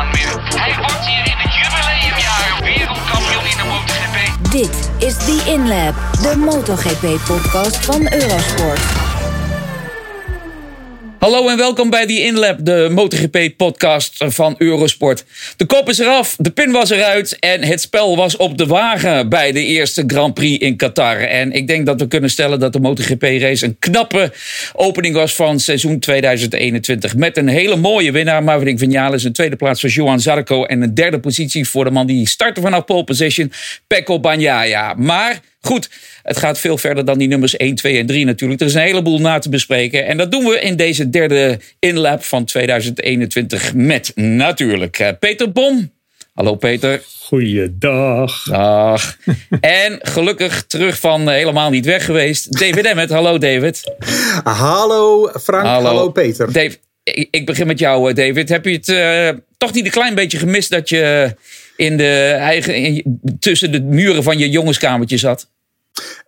Hij wordt hier in het jubileumjaar wereldkampioen in de MotoGP. Dit is The InLab, de MotoGP-podcast van Eurosport. Hallo en welkom bij The InLab, de MotoGP-podcast van Eurosport. De kop is eraf, de pin was eruit en het spel was op de wagen bij de eerste Grand Prix in Qatar. En ik denk dat we kunnen stellen dat de MotoGP-race een knappe opening was van seizoen 2021. Met een hele mooie winnaar, Maverick Vinales, een tweede plaats voor Johan Zarco en een derde positie voor de man die startte vanaf pole position, Pecco Bagnaia. Maar Goed, het gaat veel verder dan die nummers 1, 2 en 3 natuurlijk. Er is een heleboel na te bespreken. En dat doen we in deze derde inlap van 2021 met natuurlijk eh, Peter Bom. Hallo Peter. Goeiedag. Dag. en gelukkig terug van eh, helemaal niet weg geweest. David Emmet. Hallo David. Hallo Frank. Hallo, Peter. Dave, ik begin met jou eh, David. Heb je het toch niet een klein beetje gemist dat je in de eigen, tussen de muren van je jongenskamertje zat?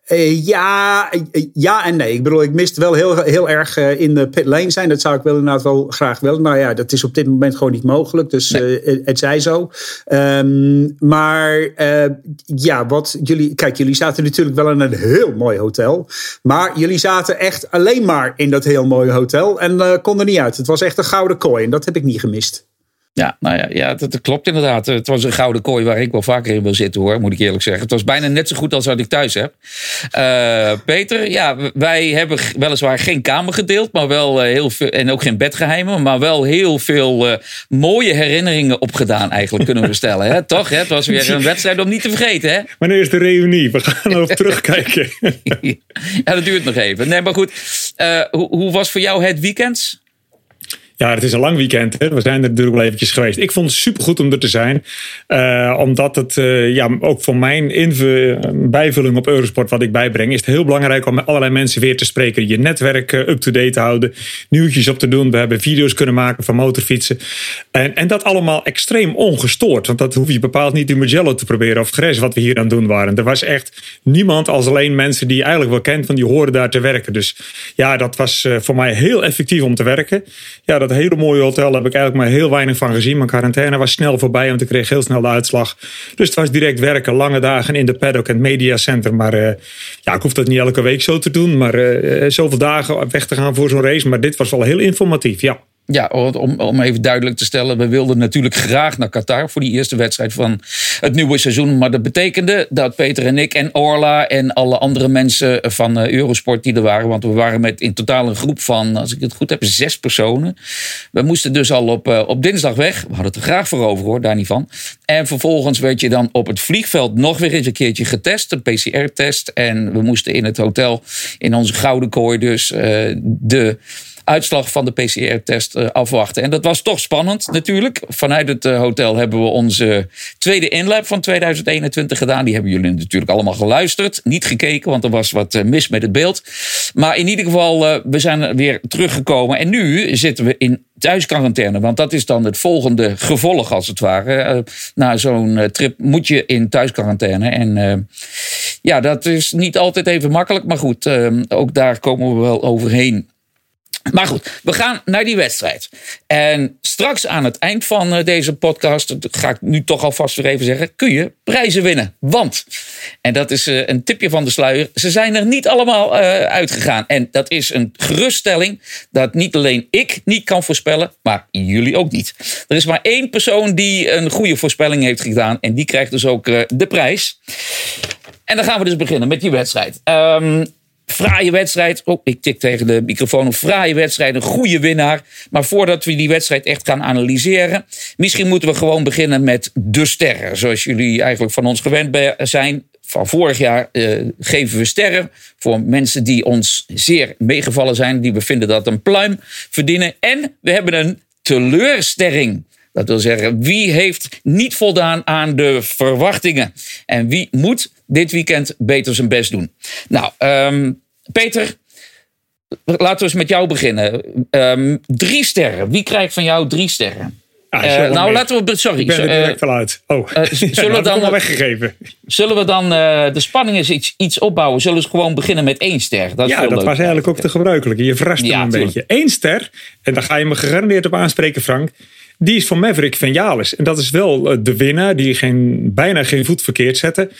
Uh, ja, eh, ja en nee. Ik bedoel, ik mist wel heel, heel erg uh, in de pit lane zijn. Dat zou ik wel inderdaad wel graag willen. Nou ja, dat is op dit moment gewoon niet mogelijk. Dus nee. het zij zo. Um, maar ja, wat jullie. Kijk, jullie zaten natuurlijk wel in een heel mooi hotel. Maar jullie zaten echt alleen maar in dat heel mooie hotel. En konden niet uit. Het was echt een gouden kooi. En dat heb ik niet gemist. Ja, nou ja, ja dat, klopt inderdaad. Het was een gouden kooi waar ik wel vaker in wil zitten hoor, moet ik eerlijk zeggen. Het was bijna net zo goed als wat ik thuis heb. Uh, Peter, ja, wij hebben weliswaar geen kamer gedeeld, maar wel heel veel, en ook geen bedgeheimen, maar wel heel veel uh, mooie herinneringen opgedaan eigenlijk, kunnen we stellen. Hè? Toch? Hè? Het was weer een wedstrijd om niet te vergeten. Hè? Wanneer is de reunie? We gaan erop terugkijken. ja, dat duurt nog even. Nee, maar goed. Uh, hoe, hoe was voor jou het weekend? Ja, het is een lang weekend. Hè? We zijn er natuurlijk wel eventjes geweest. Ik vond het supergoed om er te zijn. Uh, omdat het uh, ja, ook voor mijn bijvulling op Eurosport wat ik bijbreng... is het heel belangrijk om met allerlei mensen weer te spreken. Je netwerk uh, up-to-date te houden. Nieuwtjes op te doen. We hebben video's kunnen maken van motorfietsen. En, en dat allemaal extreem ongestoord. Want dat hoef je bepaald niet in Mugello te proberen of Gres wat we hier aan het doen waren. Er was echt niemand als alleen mensen die je eigenlijk wel kent... van die horen daar te werken. Dus ja, dat was voor mij heel effectief om te werken. Ja, dat hele mooie hotel heb ik eigenlijk maar heel weinig van gezien. Mijn quarantaine was snel voorbij, want ik kreeg heel snel de uitslag. Dus het was direct werken, lange dagen in de paddock en het mediacenter. Maar uh, ja, ik hoef dat niet elke week zo te doen. Maar uh, zoveel dagen weg te gaan voor zo'n race. Maar dit was wel heel informatief, ja. Ja, om, om even duidelijk te stellen. We wilden natuurlijk graag naar Qatar voor die eerste wedstrijd van het nieuwe seizoen. Maar dat betekende dat Peter en ik en Orla en alle andere mensen van eh, Eurosport die er waren. Want we waren met in totaal een groep van, als ik het goed heb, zes personen. We moesten dus al op, eh, op dinsdag weg. We hadden het er graag voor over hoor, daar niet van. En vervolgens werd je dan op het vliegveld nog weer eens een keertje getest. Een PCR-test. En we moesten in het hotel in onze gouden kooi dus uh, de uitslag van de PCR-test eh, afwachten. En dat was toch spannend natuurlijk. Vanuit het eh, hotel hebben we onze tweede inlap van 2021 gedaan. Die hebben jullie natuurlijk allemaal geluisterd. Niet gekeken, want er was wat eh, mis met het beeld. Maar in ieder geval, we zijn weer teruggekomen. En nu zitten we in thuisquarantaine. Want dat is dan het volgende gevolg, als het ware. na zo'n trip moet je in thuisquarantaine. En ja, dat is niet altijd even makkelijk. Maar goed, ook daar komen we wel overheen. Maar goed, we gaan naar die wedstrijd. En straks aan het eind van eh, deze podcast, dat ga ik nu toch alvast weer even zeggen, kun je prijzen winnen. Want, en dat is eh, een tipje van de sluier, ze zijn er niet allemaal uh, uitgegaan. En dat is een geruststelling dat niet alleen ik niet kan voorspellen, maar jullie ook niet. Er is maar één persoon die een goede voorspelling heeft gedaan en die krijgt dus ook de prijs. En dan gaan we dus beginnen met die wedstrijd. Um, Fraaie wedstrijd. Oh, ik tik tegen de microfoon. Een fraaie wedstrijd, een goede winnaar. Maar voordat we die wedstrijd echt gaan analyseren, misschien moeten we gewoon beginnen met de sterren. Zoals jullie eigenlijk van ons gewend zijn. Van vorig jaar uh, geven we sterren voor mensen die ons zeer meegevallen zijn, die we vinden dat een pluim verdienen. En we hebben een teleurstelling. Dat wil zeggen, wie heeft niet voldaan aan de verwachtingen? En wie moet dit weekend beter zijn best doen? Nou, um, Peter, laten we eens met jou beginnen. Um, drie sterren. Wie krijgt van jou drie sterren? Ah, uh, nou, laten we. Sorry. Ik ben er direct uh, vanuit. Oh, uh, zullen we dan. weggegeven. Zullen we dan de spanning eens iets, iets opbouwen? Zullen we gewoon beginnen met één ster? Dat ja, dat was eigenlijk ook de gebruikelijke. Je verrast ja, hem een beetje. Eén ster, en daar ga je me gegarandeerd op aanspreken, Frank. Die is van Maverick Vinales. En dat is wel de winnaar die geen, bijna geen voet verkeerd zette.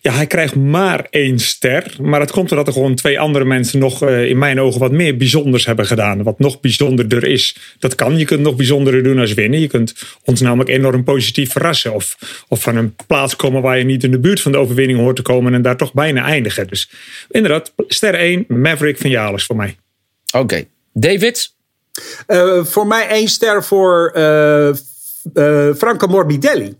Ja, hij krijgt maar één ster. Maar dat komt doordat er gewoon twee andere mensen nog uh, in mijn ogen wat meer bijzonders hebben gedaan. Wat nog bijzonderder is. Dat kan. Je kunt nog bijzonderder doen als winnen. Je kunt ons namelijk enorm positief verrassen. Of, of van een plaats komen waar je niet in de buurt van de overwinning hoort te komen. En daar toch bijna eindigen. Dus inderdaad, ster 1, Maverick van Jalis voor mij. Oké. David? Uh, voor mij één ster voor uh, Franco Morbidelli.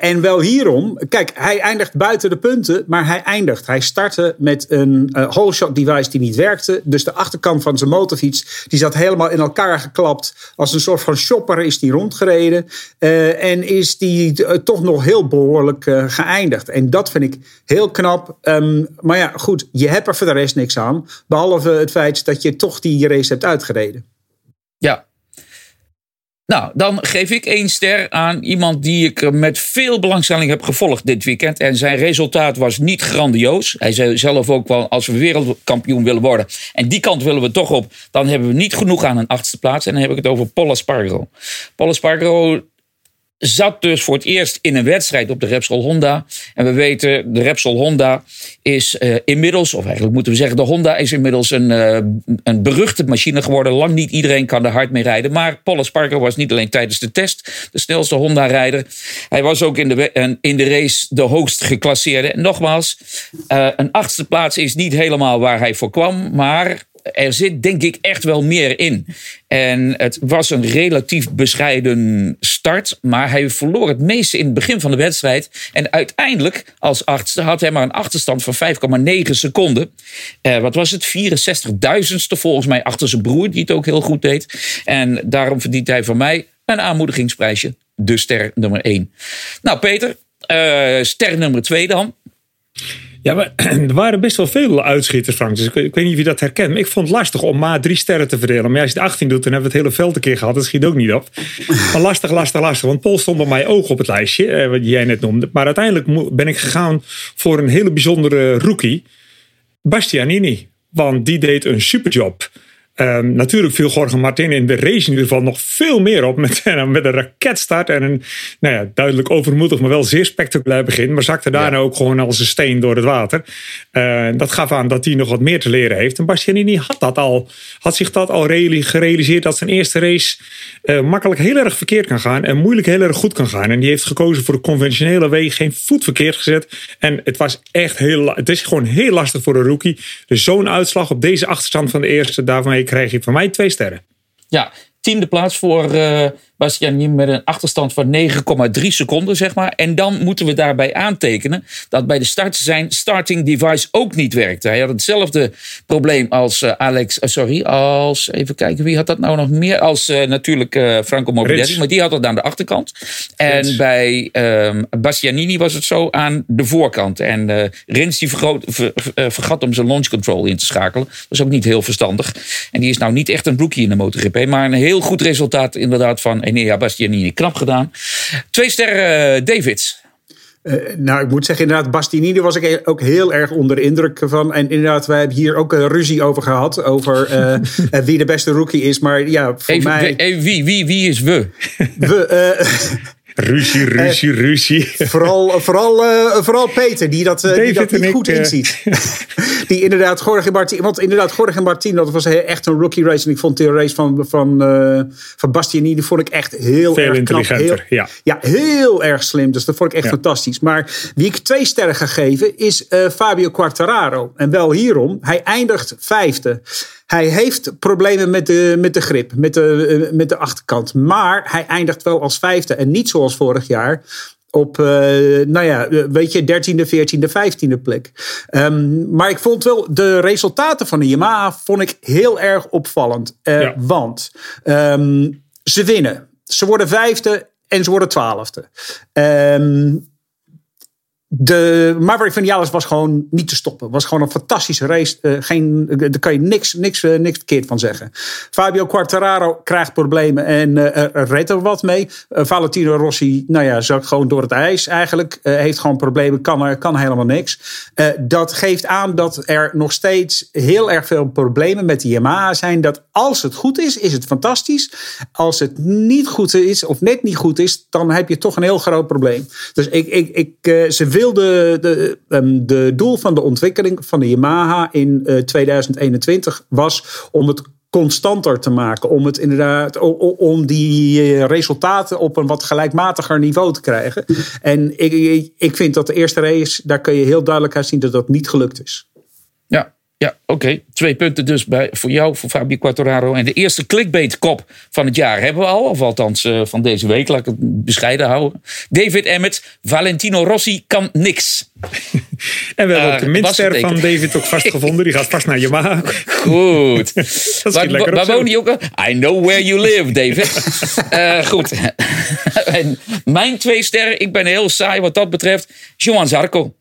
En wel hierom, kijk, hij eindigt buiten de punten, maar hij eindigt. Hij startte met een whole shot device die niet werkte. Dus de achterkant van zijn motorfiets, die zat helemaal in elkaar geklapt. Als een soort van shopper is die rondgereden. en is die toch nog heel behoorlijk geëindigd. En dat vind ik heel knap. Um, maar ja, goed, je hebt er voor de rest niks aan. Behalve het feit dat je toch die race hebt uitgereden. Ja, nou, dan geef ik één ster aan iemand die ik met veel belangstelling heb gevolgd dit weekend. En zijn resultaat was niet grandioos. Hij zei zelf ook wel, als we wereldkampioen willen worden. En die kant willen we toch op. Dan hebben we niet genoeg aan een achtste plaats. En dan heb ik het over Paul Spargo. Paul Spargo zat dus voor het eerst in een wedstrijd op de Repsol Honda. En we weten, de Repsol Honda is uh, inmiddels, of eigenlijk moeten we zeggen, de Honda is inmiddels een, uh, een beruchte machine geworden. Lang niet iedereen kan er hard mee rijden. Maar Paul Sparker was niet alleen tijdens de test de snelste Honda-rijder. Hij was ook in de, in de race de hoogst geclasseerde. En nogmaals, uh, een achtste plaats is niet helemaal waar hij voor kwam. Maar er zit denk ik echt wel meer in. En het was een relatief bescheiden start. Maar hij verloor het meeste in het begin van de wedstrijd. En uiteindelijk, als achtste, had hij maar een achterstand van 5,9 seconden. Eh, wat was het? 64.000ste volgens mij achter zijn broer, die het ook heel goed deed. En daarom verdient hij van mij een aanmoedigingsprijsje. De ster nummer 1. Nou, Peter, uh, ster nummer 2 dan. Ja, maar er waren best wel veel uitschieters, Frank. Dus ik, ik, weet niet of je dat herkent. Maar ik vond het lastig om maar drie sterren te verdelen. Maar als je het 18 doet, dan hebben we het hele veld een keer gehad. Dat schiet ook niet op. Maar lastig, lastig, lastig. Want Paul stond bij mij oog op het lijstje, eh, wat jij net noemde. Maar uiteindelijk ben ik gegaan voor een hele bijzondere rookie. Bastianini. Want die deed een superjob. Um, natuurlijk viel Jorge Martin in de race in ieder geval nog veel meer op. Met, met een raketstart en een nou ja, duidelijk overmoedig, maar wel zeer spectaculair begin. Maar zakte daarna ook gewoon als een steen door het water. Uh, dat gaf aan dat hij nog wat meer te leren heeft. En Bastianini had, dat al, had zich dat al gerealiseerd dat zijn eerste race uh, makkelijk heel erg verkeerd kan gaan. En moeilijk heel erg goed kan gaan. En die heeft gekozen voor de conventionele weg. Geen voet verkeerd gezet. En het was echt heel, het is gewoon heel lastig voor een rookie. Dus zo'n uitslag op deze achterstand van de eerste, daarvan krijg je van mij twee sterren. Ja, tiende plaats voor uh, Bastianini met een achterstand van 9,3 seconden, zeg maar. En dan moeten we daarbij aantekenen dat bij de start zijn starting device ook niet werkte. Hij had hetzelfde probleem als uh, Alex, uh, sorry, als, even kijken, wie had dat nou nog meer? Als natuurlijk Franco Morbidelli, maar die had dat aan de achterkant. En bij um, Bastianini was het zo aan de voorkant. En Rins die vergroot, ver, vergat om zijn launch control in te schakelen. Dat is ook niet heel verstandig. En die is nou niet echt een rookie in de MotoGP, maar een heel goed resultaat inderdaad van Enea Bastianini. Knap gedaan. Twee sterren uh, Davids. Uh, nou, ik moet zeggen, inderdaad, Bastianini was ik ook heel erg onder de indruk van. En inderdaad, wij hebben hier ook een ruzie over gehad. Over uh, wie de beste rookie is. Maar ja, voor even, mij. Even, wie, wie, wie is we? we Ruzie, ruzie, uh, ruzie. Vooral, vooral, uh, vooral Peter, die dat, uh, die dat niet goed ik, inziet. die inderdaad, Jorge Martin, want inderdaad, Jorge Martin, dat was echt een rookie race. En ik vond de race van, van, van Bastianini, die vond ik echt heel Veel erg intelligenter, knap. Heel, ja. ja, heel erg slim. Dus dat vond ik echt ja. fantastisch. Maar wie ik twee sterren ga geven, is Fabio Quartararo. En wel hierom, hij eindigt vijfde. Hij heeft problemen met de, met de grip, met de, met de achterkant. Maar hij eindigt wel als vijfde. En niet zoals vorig jaar op, uh, nou ja, weet je, 13e, 14e, 15e plek. Um, maar ik vond wel de resultaten van de Yamaha vond ik heel erg opvallend. Uh, ja. Want um, ze winnen. Ze worden vijfde en ze worden twaalfde. Um, de Maverick Vinales was gewoon niet te stoppen. Was gewoon een fantastische race. Uh, geen, uh, daar kan je niks, niks, uh, niks verkeerd van zeggen. Fabio Quartararo krijgt problemen en redt er wat mee. Valentino Rossi, nou ja, zakt gewoon door het ijs eigenlijk. heeft gewoon problemen, kan, kan helemaal niks. dat geeft aan dat er nog steeds heel erg veel problemen met de Yamaha zijn. Dat als het goed is, is het fantastisch. Als het niet goed is of net niet goed is, dan heb je toch een heel groot probleem. Dus ik, ik, ik, ze wil de, de, um, de doel van de ontwikkeling van de Yamaha in uh, 2021 was om het constanter te maken. Om het inderdaad, om die resultaten op een wat gelijkmatiger niveau te krijgen. En ik, ik vind dat de eerste race, daar kun je heel duidelijk uit zien dat dat niet gelukt is. Ja, ja, oké. Twee punten dus bij, voor jou, voor Fabio Quartararo. En de eerste clickbait-kop van het jaar hebben we al. Of althans uh, van deze week, laat ik het bescheiden houden. David Emmet, Valentino Rossi kan niks. en we hebben ook de minster van David ook vastgevonden. Die gaat vast naar Yamaha. Goed. waar, waar woon je ook? I know where you live, David. uh, goed. en mijn twee sterren, ik ben heel saai wat dat betreft. Johan Zarco.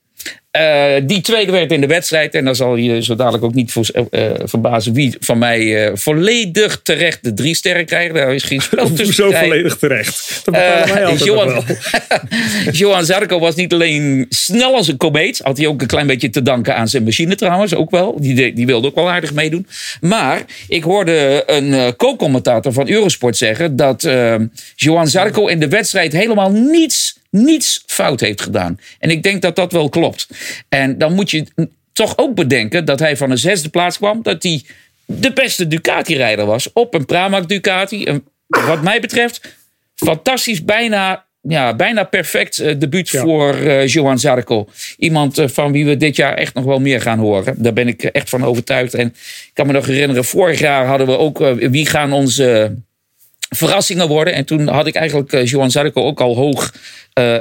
Uh, die tweede werd in de wedstrijd. En dan zal je zo dadelijk ook niet voor, uh, verbazen wie van mij uh, volledig terecht de drie sterren krijgt. Daar is geen spel tussen. Zo volledig terecht. Dat mij Johan, Johan Zarco was niet alleen snel als een komeet. Had hij ook een klein beetje te danken aan zijn machine trouwens. Ook wel. Die, die wilde ook wel aardig meedoen. Maar ik hoorde een co-commentator van Eurosport zeggen dat Johan Zarco in de wedstrijd helemaal niets niets fout heeft gedaan. En ik denk dat dat wel klopt. En dan moet je toch ook bedenken dat hij van een zesde plaats kwam. Dat hij de beste Ducati-rijder was op een Pramac Ducati. En wat mij betreft, fantastisch, bijna, ja, bijna perfect uh, debuut voor uh, Johan Zarco. Iemand uh, van wie we dit jaar echt nog wel meer gaan horen. Daar ben ik echt van overtuigd. En ik kan me nog herinneren, vorig jaar hadden we ook wie gaan onze verrassingen worden. En toen had ik eigenlijk uh, Johan Zarco ook al hoog uh,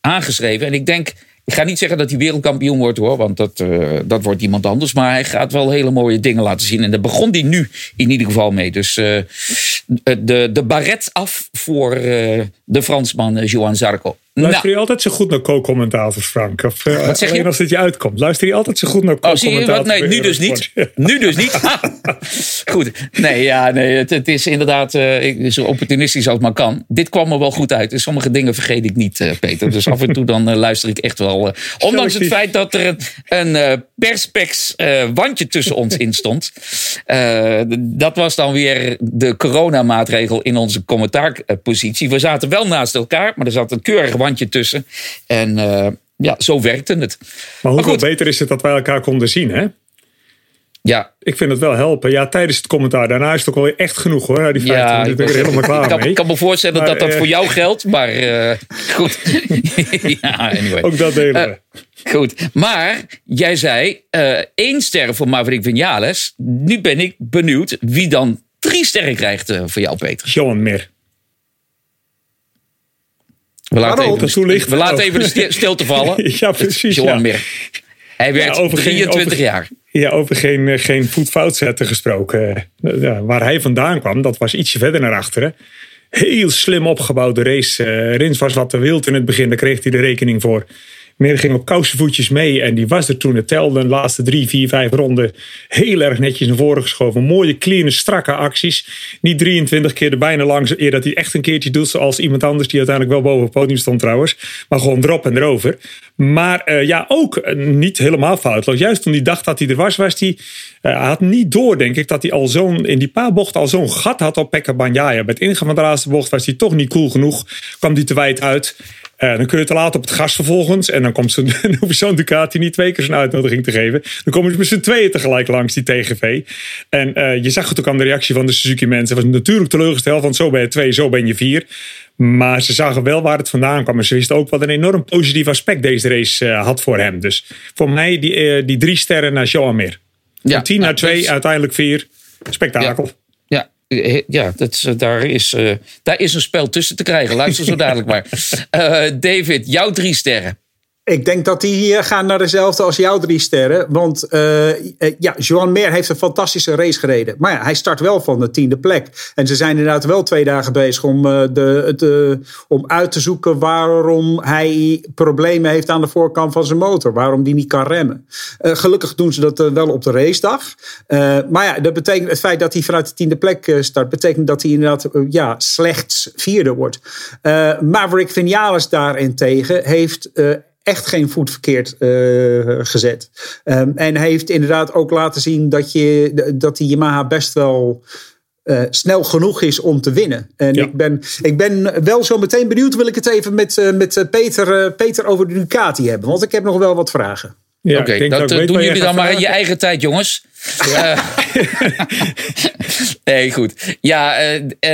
aangeschreven. En ik denk, ik ga niet zeggen dat hij wereldkampioen wordt hoor, want dat, uh, dat wordt iemand anders. Maar hij gaat wel hele mooie dingen laten zien. En daar begon hij nu in ieder geval mee. Dus de, de baret af voor de Fransman Johan Zarco. Luister nou. je altijd zo goed naar co-commentators, Frank? Of uh, Wat zeg je? als het je uitkomt. Luister je altijd zo goed naar co-commentators? Oh, nee, nu dus niet. nu dus niet. goed. Nee, ja, nee het, het is inderdaad uh, zo opportunistisch als het maar kan. Dit kwam er wel goed uit. Dus sommige dingen vergeet ik niet, uh, Peter. Dus af en toe dan luister ik echt wel. ondanks het feit dat er een, een perspex wandje tussen ons in stond. dat was dan weer de coronamaatregel in onze commentaarpositie. We zaten wel naast elkaar, maar er zat een keurige wandje tussen. En uh, ja, zo werkte het. Maar hoeveel beter is het dat wij elkaar konden zien, hè? Ja. Ik vind het wel helpen. Ja, tijdens het commentaar. Daarna is het ook wel echt genoeg hoor. Die 15 ja, ben ik helemaal klaar ik kan, mee. Ik kan me voorstellen maar, dat dat uh, voor jou geldt. Maar uh, goed. ja, anyway. Ook dat delen we. Goed. Maar jij zei één ster voor Maverick Vinales. Nu ben ik benieuwd wie dan drie sterren krijgt voor jou, Peter. Johan Meer. We laten, even, de, we laten even de stilte vallen. ja, precies. Johan ja. Meer. Hij werd ja, over 23 geen, over, jaar. Ja, over geen, geen voet zetten gesproken. Ja, waar hij vandaan kwam, dat was ietsje verder naar achteren. Heel slim opgebouwde race. Uh, Rins was wat te wild in het begin, daar kreeg hij de rekening voor. Meer ging op kousenvoetjes mee en die was er toen. Het telde de laatste drie, vier, vijf ronden heel erg netjes naar voren geschoven. Mooie, clean, strakke acties. Niet 23 keer er bijna langs, eer dat hij echt een keertje doet zoals iemand anders die uiteindelijk wel boven het podium stond trouwens. Maar gewoon erop en erover. Maar uh, ja, ook uh, niet helemaal foutloos. Juist toen hij dacht dat hij er was, was hij... Uh, had niet door, denk ik, dat hij al zo'n in die paar bocht al zo'n gat had op Pekka Banjaya. Bij het ingaan van de laatste bocht was hij toch niet cool genoeg. Kwam hij te wijd uit. Uh, dan kun je te laat op het gas vervolgens. En dan, komt zo'n, dan hoeft zo'n Ducati niet twee keer zijn uitnodiging te geven. Dan komen ze met z'n tweeën tegelijk langs die TGV. En uh, je zag het ook aan de reactie van de Suzuki mensen. was natuurlijk teleurgesteld, want zo ben je twee, zo ben je vier. Maar ze zagen wel waar het vandaan kwam. En ze wisten ook wat een enorm positief aspect deze race uh, had voor hem. Dus voor mij die, die drie sterren naar Joan Meer. Van ja, tien naar twee, uiteindelijk vier. Spektakel. Ja. Ja, dat, daar, is, uh, daar is een spel tussen te krijgen. Luister zo dadelijk maar. Uh, David, jouw drie sterren. Ik denk dat die hier gaan naar dezelfde als jouw drie sterren. Want uh, ja, Joan Meer heeft een fantastische race gereden. Maar ja, hij start wel van de tiende plek. En ze zijn inderdaad wel twee dagen bezig om, uh, de, om uit te zoeken waarom hij problemen heeft aan de voorkant van zijn motor. Waarom die niet kan remmen. Gelukkig doen ze dat wel op de racedag. maar ja, dat betekent het feit dat hij vanuit de tiende plek start, betekent dat hij inderdaad ja, slechts vierde wordt. Maverick Vinales daarentegen heeft echt geen voet verkeerd uh, gezet. Um, en heeft inderdaad ook laten zien dat, je, dat die Yamaha best wel uh, snel genoeg is om te winnen. En ja. ik, ben, ik ben wel zo meteen benieuwd, wil ik het even met, uh, met Peter, Peter over de Ducati hebben. Want ik heb nog wel wat vragen. Ja, Oké, okay, dat, dat doen jullie dan maar in je eigen tijd, jongens. Ja. nee, goed. Ja,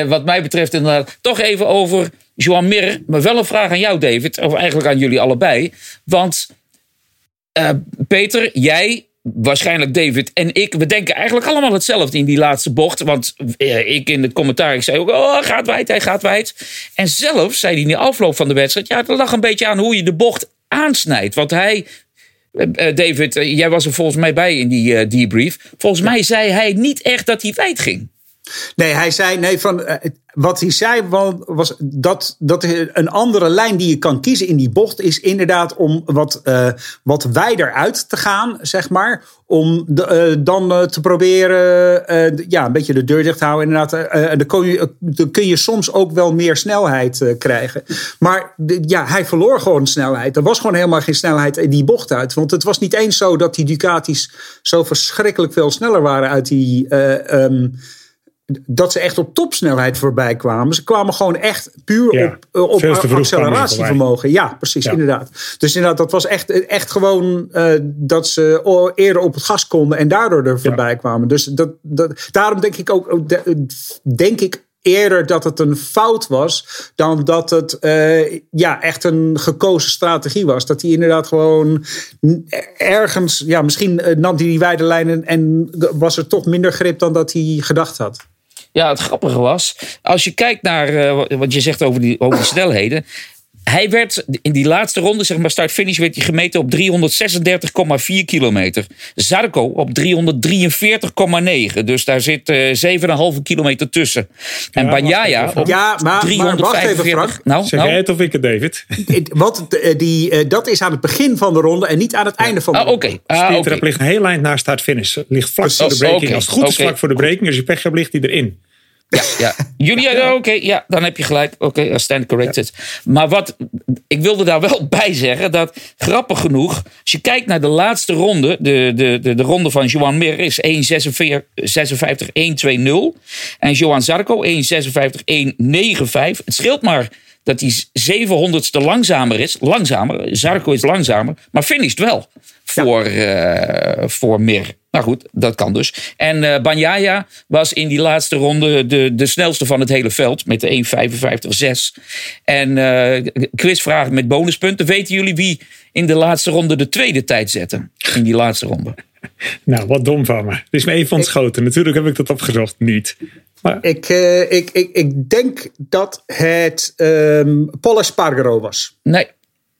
wat mij betreft inderdaad toch even over Joan Mir. Maar wel een vraag aan jou, David. Of eigenlijk aan jullie allebei. Want Peter, jij waarschijnlijk David en ik, we denken eigenlijk allemaal hetzelfde in die laatste bocht. Want eh, ik in het commentaar, ik zei ook, oh, gaat wijd, hij gaat wijd. En zelf zei hij in de afloop van de wedstrijd, ja, het lag een beetje aan hoe je de bocht aansnijdt. Want hij, eh, David, eh, jij was er volgens mij bij in die debrief. Volgens mij zei hij niet echt dat hij wijd ging. Nee, hij zei, nee, van, wat hij zei was dat, dat een andere lijn die je kan kiezen in die bocht is inderdaad om wat, uh, wat wijder uit te gaan, zeg maar. Om de, uh, dan te proberen ja, een beetje de deur dicht te houden. Inderdaad, dan, kun je, dan kun je soms ook wel meer snelheid krijgen. Maar ja, hij verloor gewoon snelheid. Er was gewoon helemaal geen snelheid in die bocht uit. Want het was niet eens zo dat die Ducatis zo verschrikkelijk veel sneller waren uit die. Um, dat ze echt op topsnelheid voorbij kwamen. Ze kwamen gewoon echt puur op, eh, op acceleratievermogen. Ja, precies, inderdaad. Dus inderdaad, dat was echt, echt gewoon uh, dat ze eerder op het gas konden en daardoor er voorbij kwamen. Dus dat, dat, daarom denk ik ook, denk ik eerder dat het een fout was dan dat het uh, ja, echt een gekozen strategie was. Dat hij inderdaad gewoon ergens, ja, misschien nam hij die wijde lijnen en was er toch minder grip dan dat hij gedacht had. Ja, het grappige was, als je kijkt naar uh, wat je zegt over die, over snelheden. Hij werd in die laatste ronde, zeg maar start-finish, werd hij gemeten op 336,4 kilometer. Zarco op 343,9. Dus daar zit uh, eh, 7,5 kilometer tussen. En ja, Banyaya op ja, maar, 345. Maar wacht Nou, zeg nou. jij het of ik het, David? Wat, eh, die, dat is aan het begin van de ronde en niet aan het einde van de ah, ronde. Oké. Okay. Ah, okay. ligt een heel eind na start-finish. Ligt vlak voor de breaking. Okay. Als het goed is, vlak voor de breaking. Als je pech hebt, ligt hij erin. Ja, ja. Jullie, oké, ja, dan heb je gelijk. Oké, okay, stand corrected. Maar wat, ik wilde daar wel bij zeggen dat, grappig genoeg, als je kijkt naar de laatste ronde, de, de, de, de ronde van Joan Mir is 1.56-1-2-0. En Joan Zarco 1.56-1-9-5. Het scheelt maar dat hij 700ste langzamer is. Langzamer, Zarco is langzamer, maar finisht wel voor, ja. uh, voor Mir. Nou goed, dat kan dus. En uh, Banyaya was in die laatste ronde de, de snelste van het hele veld met de 1.55.6. En uh, quizvraag met bonuspunten. Weten jullie wie in de laatste ronde de tweede tijd zette? In die laatste ronde. Nou, wat dom van me. Het is me even ontschoten. Natuurlijk heb ik dat opgezocht. Niet. Maar... Ik, uh, ik, ik, ik denk dat het um, Paul Espargaro was. Nee,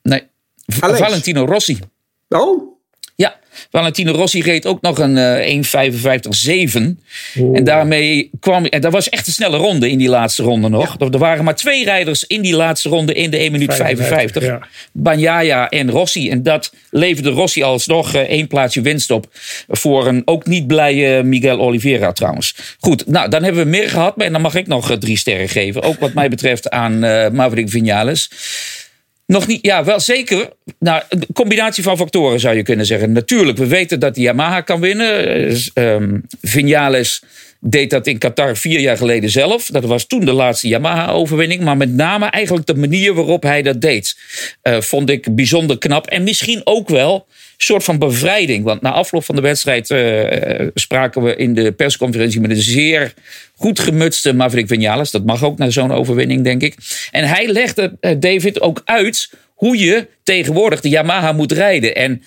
nee. Valentino Rossi. Oh, ja, Valentino Rossi reed ook nog een uh, 1.55.7. En daarmee kwam. En dat was echt een snelle ronde in die laatste ronde nog. Ja. Er waren maar twee rijders in die laatste ronde in de 1 minuut 55. 55 Banyaya en Rossi. En dat leverde Rossi alsnog uh, één plaatsje winst op. Voor een ook niet blije Miguel Oliveira trouwens. Goed, nou dan hebben we meer gehad. En dan mag ik nog uh, drie sterren geven. Ook wat mij betreft aan uh, Maverick Vinales. Nog niet, ja, wel zeker. Nou, een combinatie van factoren zou je kunnen zeggen. Natuurlijk, we weten dat Yamaha kan winnen. Um, Vinales deed dat in Qatar vier jaar geleden zelf. Dat was toen de laatste Yamaha-overwinning. Maar met name eigenlijk de manier waarop hij dat deed. Uh, vond ik bijzonder knap. En misschien ook wel soort van bevrijding. Want na afloop van de wedstrijd uh, spraken we in de persconferentie met een zeer goed gemutste Maverick Vinales. Dat mag ook na zo'n overwinning, denk ik. En hij legde uh, David ook uit hoe je tegenwoordig de Yamaha moet rijden. En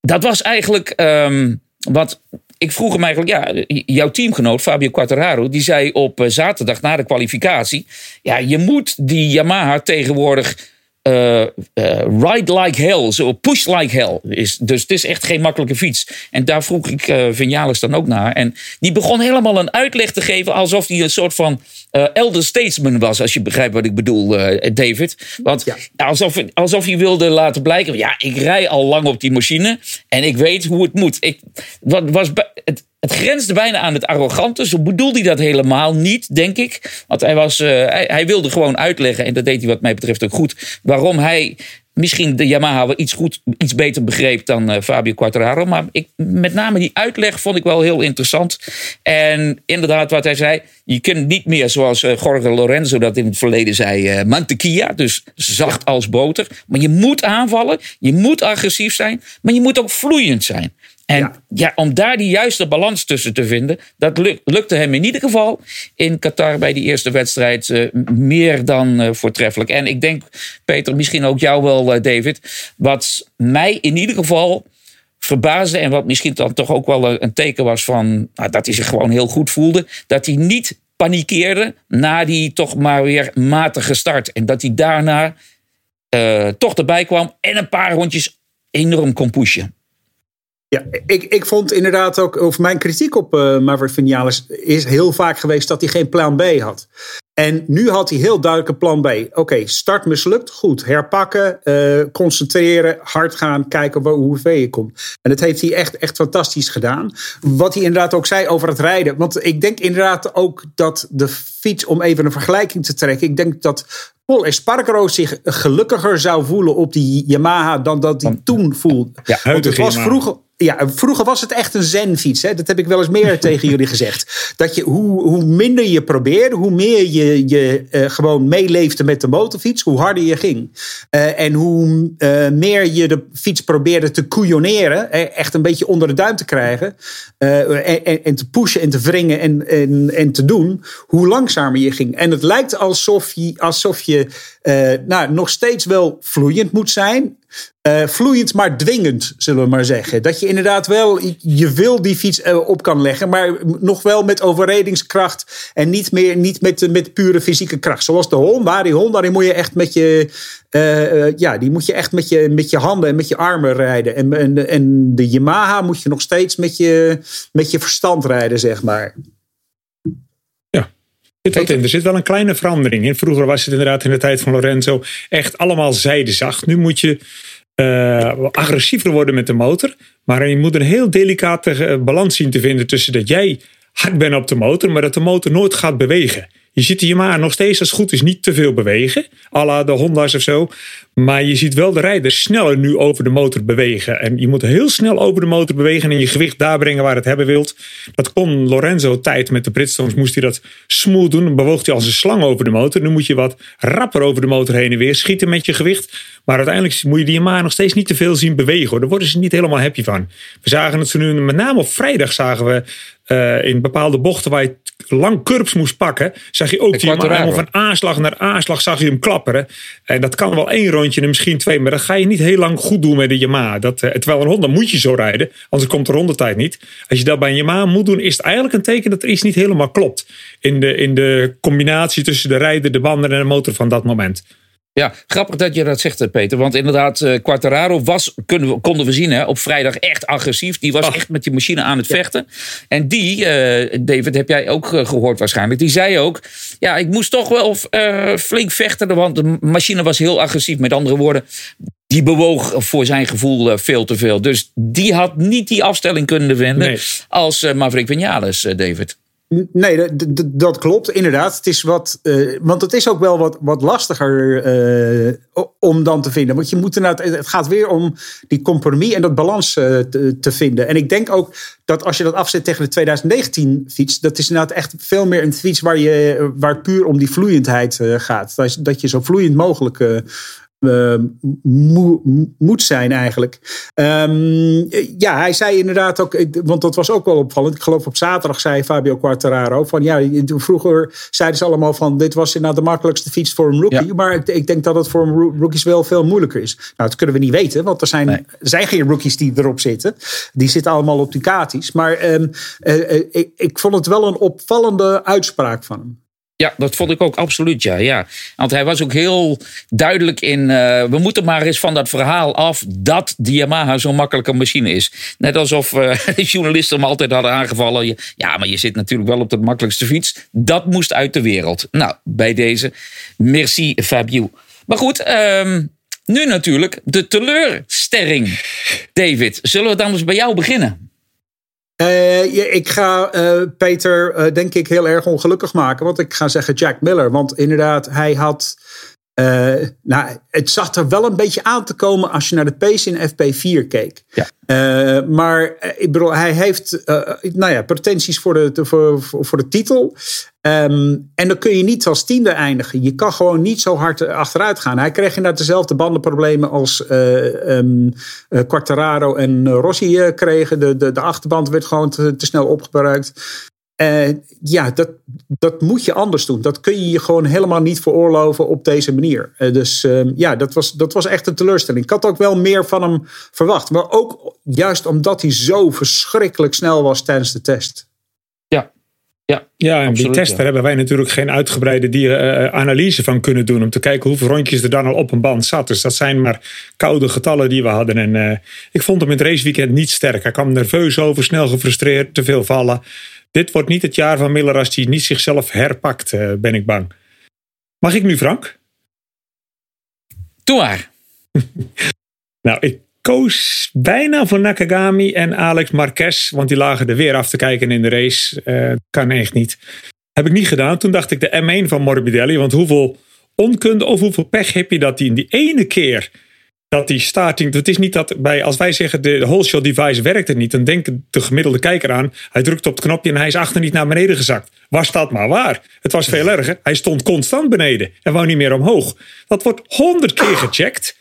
dat was eigenlijk um, wat ik vroeg hem eigenlijk, ja, jouw teamgenoot Fabio Quartararo, die zei op zaterdag na de kwalificatie, ja, je moet die Yamaha tegenwoordig uh, uh, ride like hell, zo push like hell. Is, dus het is echt geen makkelijke fiets. En daar vroeg ik uh, Vinales dan ook naar. En die begon helemaal een uitleg te geven alsof hij een soort van elder statesman was, als je begrijpt wat ik bedoel, David. Want ja. alsof, alsof hij wilde laten blijken, ja, ik rij al lang op die machine en ik weet hoe het moet. Ik, wat was, het, grensde bijna aan het arrogante. Zo bedoelde hij dat helemaal niet, denk ik. Want hij, was, uh, hij, wilde gewoon uitleggen, en dat deed hij wat mij betreft ook goed, waarom hij misschien de Yamaha wel iets, goed, iets beter begreep dan uh, Fabio Quartararo. Maar ik, met name die uitleg vond ik wel heel interessant. En inderdaad, wat hij zei. Je kunt niet meer zoals uh, Jorge Lorenzo dat in het verleden zei. Uh, mantequilla, dus zacht als boter. Maar je moet aanvallen. Je moet agressief zijn. Maar je moet ook vloeiend zijn. En ja. om daar die juiste balans tussen te vinden, dat lukte hem in ieder geval in Qatar bij die eerste wedstrijd uh, meer dan uh, voortreffelijk. En ik denk, Peter, misschien ook jou wel, uh, David, wat mij in ieder geval verbaasde en wat misschien dan toch ook wel een teken was van nou, dat hij zich gewoon heel goed voelde, dat hij niet panikeerde na die toch maar weer matige start. En dat hij daarna toch erbij kwam en een paar rondjes enorm kon pushen. Ja, ik, ik vond inderdaad ook, of mijn kritiek op uh, Maverick Vinales is heel vaak geweest dat hij geen plan B had. En nu had hij heel duidelijk een plan B. Oké, start mislukt, goed. Herpakken, uh, concentreren, hard gaan, kijken hoe ver je komt. En dat heeft hij echt, echt fantastisch gedaan. Wat hij inderdaad ook zei over het rijden. Want ik denk inderdaad ook dat de fiets, om even een vergelijking te trekken. Ik denk dat Paul Espargaro zich gelukkiger zou voelen op die Yamaha dan dat hij toen voelde. Ja, Want het was vroeger ja, vroeger was het echt een zenfiets. Hè? Dat heb ik wel eens meer tegen jullie gezegd. Dat je, hoe, hoe minder je probeerde, hoe meer je, je uh, gewoon meeleefde met de motorfiets, hoe harder je ging. Uh, en hoe uh, meer je de fiets probeerde te couilloneren, echt een beetje onder de duim te krijgen. En, en, te pushen en te wringen en, en, en te doen, hoe je ging. En het lijkt alsof je, alsof je nou, nog steeds wel vloeiend moet zijn. Uh, vloeiend, maar dwingend, zullen we maar zeggen. Dat je inderdaad wel, je wil die fiets uh, op kan leggen, maar nog wel met overredingskracht en niet meer niet met, met pure fysieke kracht. Zoals de Honda. Die Honda die moet je echt met je, ja, die moet je echt met je, met je handen en met je armen rijden. En, en, en de Yamaha moet je nog steeds met je, met je verstand rijden, zeg maar. Er zit wel een kleine verandering in. Vroeger was het inderdaad in de tijd van Lorenzo echt allemaal zijdezacht. Nu moet je uh, agressiever worden met de motor. Maar je moet een heel delicate eh, balans zien te vinden tussen dat jij hard bent op de motor, maar dat de motor nooit gaat bewegen. Je ziet die maar nog steeds als het goed is niet te veel bewegen. à la de Honda's of zo. Maar je ziet wel de rijder sneller nu over de motor bewegen. En je moet heel snel over de motor bewegen en je gewicht daar brengen waar het hebben wilt. Dat kon Lorenzo tijd met de Bridgestones. Moest hij dat smooth doen. Dan bewoog hij als een slang over de motor. Nu moet je wat rapper over de motor heen en weer schieten met je gewicht. Maar uiteindelijk moet je die Yamaha nog steeds niet te veel zien bewegen. Daar worden ze niet helemaal happy van. We zagen het ze nu, met name op vrijdag zagen we uh, in bepaalde bochten waar je lang curbs moest pakken, zag je ook die Yamaha van aanslag naar aanslag zag je hem klapperen. En dat kan wel één rondje en misschien twee, maar dat ga je niet heel lang goed doen met de Yamaha. Dat, uh, terwijl een Honda moet je zo rijden, anders komt de rondetijd niet. Als je dat bij een Yamaha moet doen, is het eigenlijk een teken dat er iets niet helemaal klopt. In de, in de combinatie tussen de rijder, de banden en de motor van dat moment. Ja, grappig dat je dat zegt, Peter. Want inderdaad, uh, Quartararo was, we, konden we zien, hè, op vrijdag echt agressief. Die was echt met die machine aan het vechten. En die, uh, David, heb jij ook uh, gehoord waarschijnlijk. Die zei ook, ja, ik moest toch wel flink vechten. Want de machine was heel agressief. Met andere woorden, die bewoog voor zijn gevoel veel te veel. Dus die had niet die afstelling kunnen vinden nee. als Maverick Vinales, David. Nee, dat klopt, inderdaad. Het is wat, uh, want het is ook wel wat, wat lastiger uh, om dan te vinden. Want je moet inderdaad, het gaat weer om die compromis en dat balans uh, te, te, vinden. En ik denk ook dat als je dat afzet tegen de 2019 fiets, dat is inderdaad echt veel meer een fiets waar, je, waar puur om die vloeiendheid gaat. Dat je zo vloeiend mogelijk uh, moet zijn eigenlijk. Um, ja, hij zei inderdaad ook, want dat was ook wel opvallend. Ik geloof op zaterdag zei Fabio Quartararo van ja, vroeger zeiden ze allemaal van dit was inderdaad de makkelijkste fiets voor een rookie. Ja. Maar ik, ik, denk dat het voor een rookies wel veel moeilijker is. Nou, dat kunnen we niet weten, want er zijn, nee. er zijn geen rookies die erop zitten. Die zitten allemaal op Ducatis. Maar um, uh, ik, ik vond het wel een opvallende uitspraak van hem. Ja, dat vond ik ook absoluut, ja. ja. Want hij was ook heel duidelijk in... Uh, we moeten maar eens van dat verhaal af dat de Yamaha zo'n makkelijke machine is. Net alsof uh, de journalisten hem altijd hadden aangevallen. Ja, maar je zit natuurlijk wel op de makkelijkste fiets. Dat moest uit de wereld. Nou, bij deze, merci Fabio. Maar goed, um, nu natuurlijk de teleurstelling. David, zullen we dan eens bij jou beginnen? Uh, ja, ik ga uh, Peter, uh, denk ik, heel erg ongelukkig maken. Want ik ga zeggen Jack Miller. Want inderdaad, hij had Uh, nou, het zat er wel een beetje aan te komen als je naar de pace in FP4 keek. Ja. Uh, maar ik bedoel, hij heeft uh, nou ja, pretenties voor de, voor, voor de titel. Um, en dan kun je niet als tiende eindigen. Je kan gewoon niet zo hard achteruit gaan. Hij kreeg inderdaad dezelfde bandenproblemen als um, Quartararo en Rossi kregen. De, de, de achterband werd gewoon te, te snel opgebruikt. Uh, ja, dat, dat moet je anders doen. Dat kun je je gewoon helemaal niet veroorloven op deze manier. Uh, dus uh, ja, dat was, dat was echt een teleurstelling. Ik had ook wel meer van hem verwacht. Maar ook juist omdat hij zo verschrikkelijk snel was tijdens de test. Ja, ja, ja, en die test, daar hebben wij natuurlijk geen uitgebreide analyse van kunnen doen. Om te kijken hoeveel rondjes er dan al op een band zat. Dus dat zijn maar koude getallen die we hadden. En uh, ik vond hem in het raceweekend niet sterk. Hij kwam nerveus over, snel gefrustreerd, te veel vallen. Dit wordt niet het jaar van Miller als hij niet zichzelf herpakt, uh, ben ik bang. Mag ik nu, Frank? Doe maar. nou, ik koos bijna voor Nakagami en Alex Marquez, want die lagen er weer af te kijken in de race. Uh, kan echt niet. Heb ik niet gedaan. Toen dacht ik de M1 van Morbidelli, want hoeveel onkunde of hoeveel pech heb je dat hij in die ene keer dat die starting. Het is niet dat bij, als wij zeggen de whole shot device werkt het niet, dan denkt de gemiddelde kijker aan. Hij drukt op het knopje en hij is achter niet naar beneden gezakt. Was dat maar waar? Het was veel erger. Hij stond constant beneden en wou niet meer omhoog. Dat wordt honderd keer gecheckt.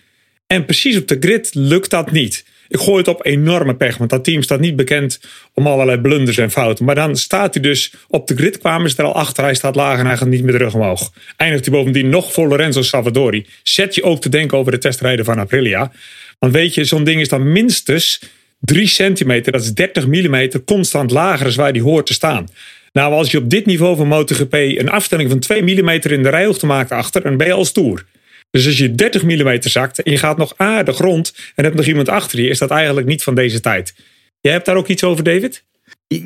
En precies op de grid lukt dat niet. Ik gooi het op enorme pech, want dat team staat niet bekend om allerlei blunders en fouten. Maar dan staat hij dus op de grid, kwamen ze er al achter. Hij staat laag en hij gaat niet meer terug omhoog. Eindigt hij bovendien nog voor Lorenzo Salvadori. Zet je ook te denken over de testrijden van Aprilia. Want weet je, zo'n ding is dan minstens 3 centimeter, dat is 30 millimeter, constant lager als waar die hoort te staan. Nou, als je op dit niveau van MotoGP een afstelling van 2 mm in de rijhoogte maakt achter, dan ben je al stoer. Dus als je 30 mm zakt en je gaat nog aardig rond en hebt nog iemand achter je, is dat eigenlijk niet van deze tijd. Jij hebt daar ook iets over, David?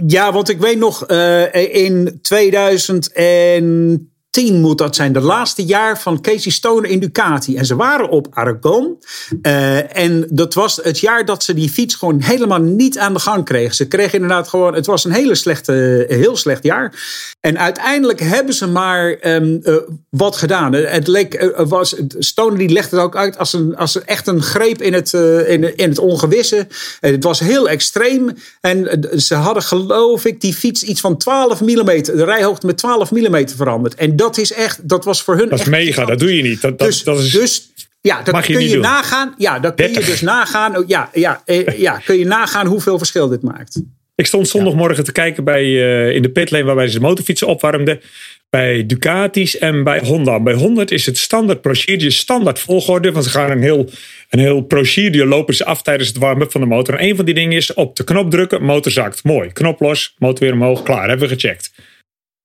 Ja, want ik weet nog uh, in 2010 10 moet dat zijn. De laatste jaar van Casey Stoner in Ducati. En ze waren op Aragon. Uh, en dat was het jaar dat ze die fiets gewoon helemaal niet aan de gang kregen. Ze kregen inderdaad gewoon. Het was een hele slechte, heel slecht jaar. En uiteindelijk hebben ze maar um, uh, wat gedaan. Het leek, uh, was, Stoner die legde het ook uit als, een, als echt een greep in het, in, in het ongewisse. het was heel extreem. En ze hadden, geloof ik, die fiets iets van 12 mm, de rijhoogte met 12 mm veranderd. En dat is echt, dat was voor hun. Dat is echt mega, dat doe je niet. Dat, dat, dus, dat is, dus ja, dat mag kun je nagaan. Ja, dat kun 30. je dus nagaan. Ja, ja, eh, ja, kun je nagaan hoeveel verschil dit maakt. Ik stond zondagmorgen te kijken bij, uh, in de pitlane waarbij ze de motorfietsen opwarmden. Bij Ducatis en bij Honda. Bij Honda is het standaard procedure, standaard volgorde. Want ze gaan een heel, een heel procedure lopen ze af tijdens het warm-up van de motor. En een van die dingen is op de knop drukken, motor zakt. Mooi, knop los, motor weer omhoog, klaar, hebben we gecheckt.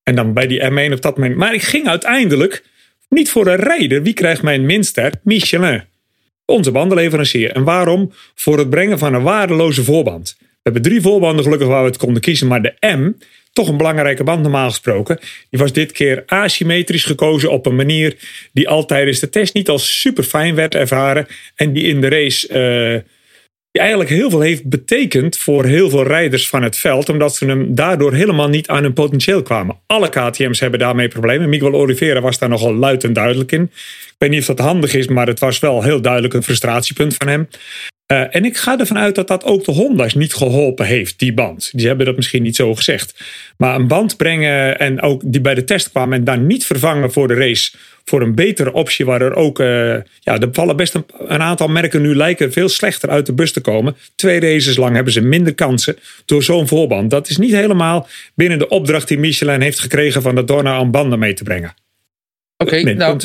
En dan bij die M1 op dat moment. Maar ik ging uiteindelijk niet voor een rijder. Wie krijgt mijn minster? Michelin. Onze bandenleverancier. En waarom? Voor het brengen van een waardeloze voorband. We hebben drie voorbanden gelukkig waar we het konden kiezen. Maar de M, toch een belangrijke band normaal gesproken. Die was dit keer asymmetrisch gekozen op een manier die al tijdens de test niet als super fijn werd ervaren. En die in de race... Uh, die eigenlijk heel veel heeft betekend voor heel veel rijders van het veld, omdat ze hem daardoor helemaal niet aan hun potentieel kwamen. Alle KTM's hebben daarmee problemen. Miguel Oliveira was daar nogal luid en duidelijk in. Ik weet niet of dat handig is, maar het was wel heel duidelijk een frustratiepunt van hem. Uh, en ik ga ervan uit dat dat ook de Honda's niet geholpen heeft, die band. Die hebben dat misschien niet zo gezegd. Maar een band brengen en ook die bij de test kwam en dan niet vervangen voor de race voor een betere optie waar er ook, uh, ja, er vallen best een, een, aantal merken nu lijken veel slechter uit de bus te komen. Twee races lang hebben ze minder kansen door zo'n voorband. Dat is niet helemaal binnen de opdracht die Michelin heeft gekregen van de Dorna om banden mee te brengen. Oké, okay, nou,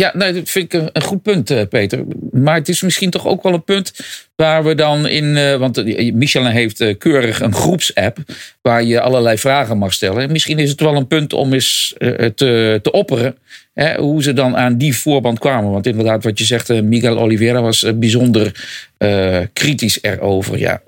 ja, nou, dat vind ik een, goed punt, uh, Peter. Maar het is misschien toch ook wel een punt waar we dan in. Uh, want uh, Michelin heeft uh, keurig een groepsapp waar je allerlei vragen mag stellen. En misschien is het wel een punt om eens te, te opperen hè, hoe ze dan aan die voorband kwamen. Want inderdaad, wat je zegt, Miguel Oliveira was bijzonder kritisch erover. Ja.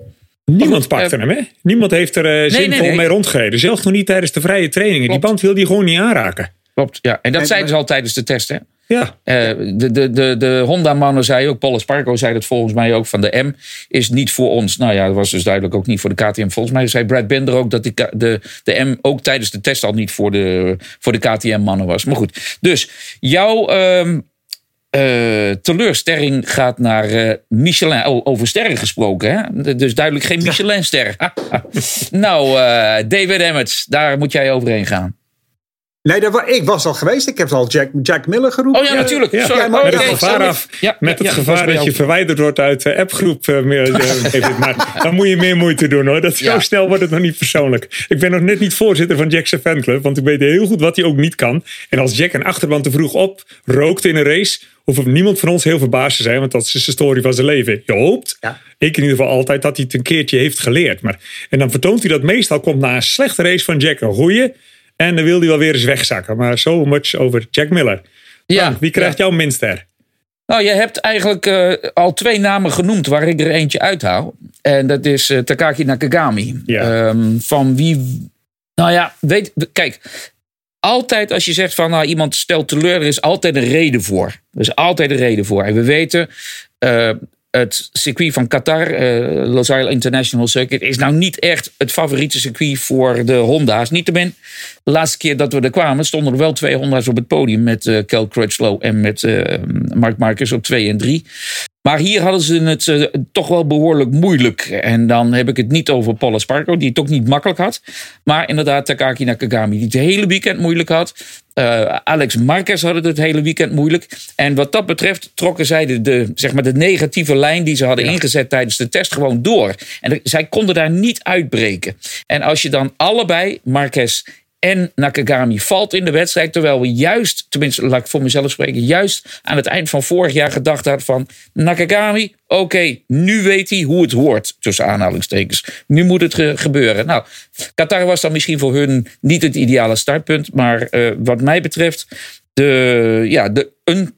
Niemand pakte hem, hè? Niemand heeft er nee, zinvol nee, nee. mee rondgereden. Zelfs nog niet tijdens de vrije trainingen. Klopt. Die band wil die gewoon niet aanraken. Klopt, ja. En dat en, zeiden ze al tijdens de test, hè? Ja. Uh, de, de, de, de Honda-mannen zei ook, Paul Esparco zei dat volgens mij ook, van de M is niet voor ons. Nou ja, dat was dus duidelijk ook niet voor de KTM. Volgens mij zei Brad Binder ook dat de, de, de M ook tijdens de test al niet voor de, voor de KTM-mannen was. Maar goed, dus jouw, um, uh, teleurstelling gaat naar uh, Michelin. Oh, over sterren gesproken, hè? Dus duidelijk geen Michelin-ster. nou, David Emmett, daar moet jij overheen gaan. Nee, dat, ik was al geweest. Ik heb al Jack, Jack Miller geroepen. Oh ja, natuurlijk. Ja, ja, met het gevaar, af, ja, met het gevaar dat je verwijderd wordt uit de appgroep. Uh, maar dan moet je meer moeite doen hoor. Dat, Zo snel wordt het nog niet persoonlijk. Ik ben nog net niet voorzitter van Jack's fanclub. Want ik weet heel goed wat hij ook niet kan. En als Jack een achterban te vroeg op rookt in een race... hoeft niemand van ons heel verbaasd te zijn. Want dat is de story van zijn leven. Je hoopt, ik in ieder geval altijd, dat hij het een keertje heeft geleerd. Maar, en dan vertoont hij dat meestal komt na een slechte race van Jack een goeie... En dan wil hij wel weer eens wegzakken. Maar so much over Jack Miller. Ja, wie krijgt jouw minster? Nou, je hebt eigenlijk uh, al twee namen genoemd waar ik er eentje uithaal. En dat is uh, Takaki Nakagami. Ja. Um, van wie. Nou ja, weet. Kijk. Altijd als je zegt van nou, iemand stelt teleur, er is altijd een reden voor. Er is altijd een reden voor. En we weten, uh, het circuit van Qatar, uh, Losail International Circuit, is nou niet echt het favoriete circuit voor de Honda's. Niettemin, de laatste keer dat we er kwamen, stonden er wel twee Honda's op het podium met uh, Kel Crutchlow en met uh, Mark Marcus op 2 en 3. Maar hier hadden ze het uh, toch wel behoorlijk moeilijk. En dan heb ik het niet over Paul Sparko, die het ook niet makkelijk had. Maar inderdaad Takaki Nakagami, die het hele weekend moeilijk had. Uh, Alex Marquez had het het hele weekend moeilijk. En wat dat betreft trokken zij de, de zeg maar de negatieve lijn die ze hadden ingezet tijdens de test gewoon door. En zij konden daar niet uitbreken. En als je dan allebei, Marquez en Nakagami valt in de wedstrijd. Terwijl we juist, tenminste laat ik voor mezelf spreken, juist aan het eind van vorig jaar gedacht hadden van Nakagami, oké, nu weet hij hoe het hoort, tussen aanhalingstekens. Nu moet het gebeuren. Nou, Qatar was dan misschien voor hun niet het ideale startpunt. Maar uh, wat mij betreft, de, ja, de, een,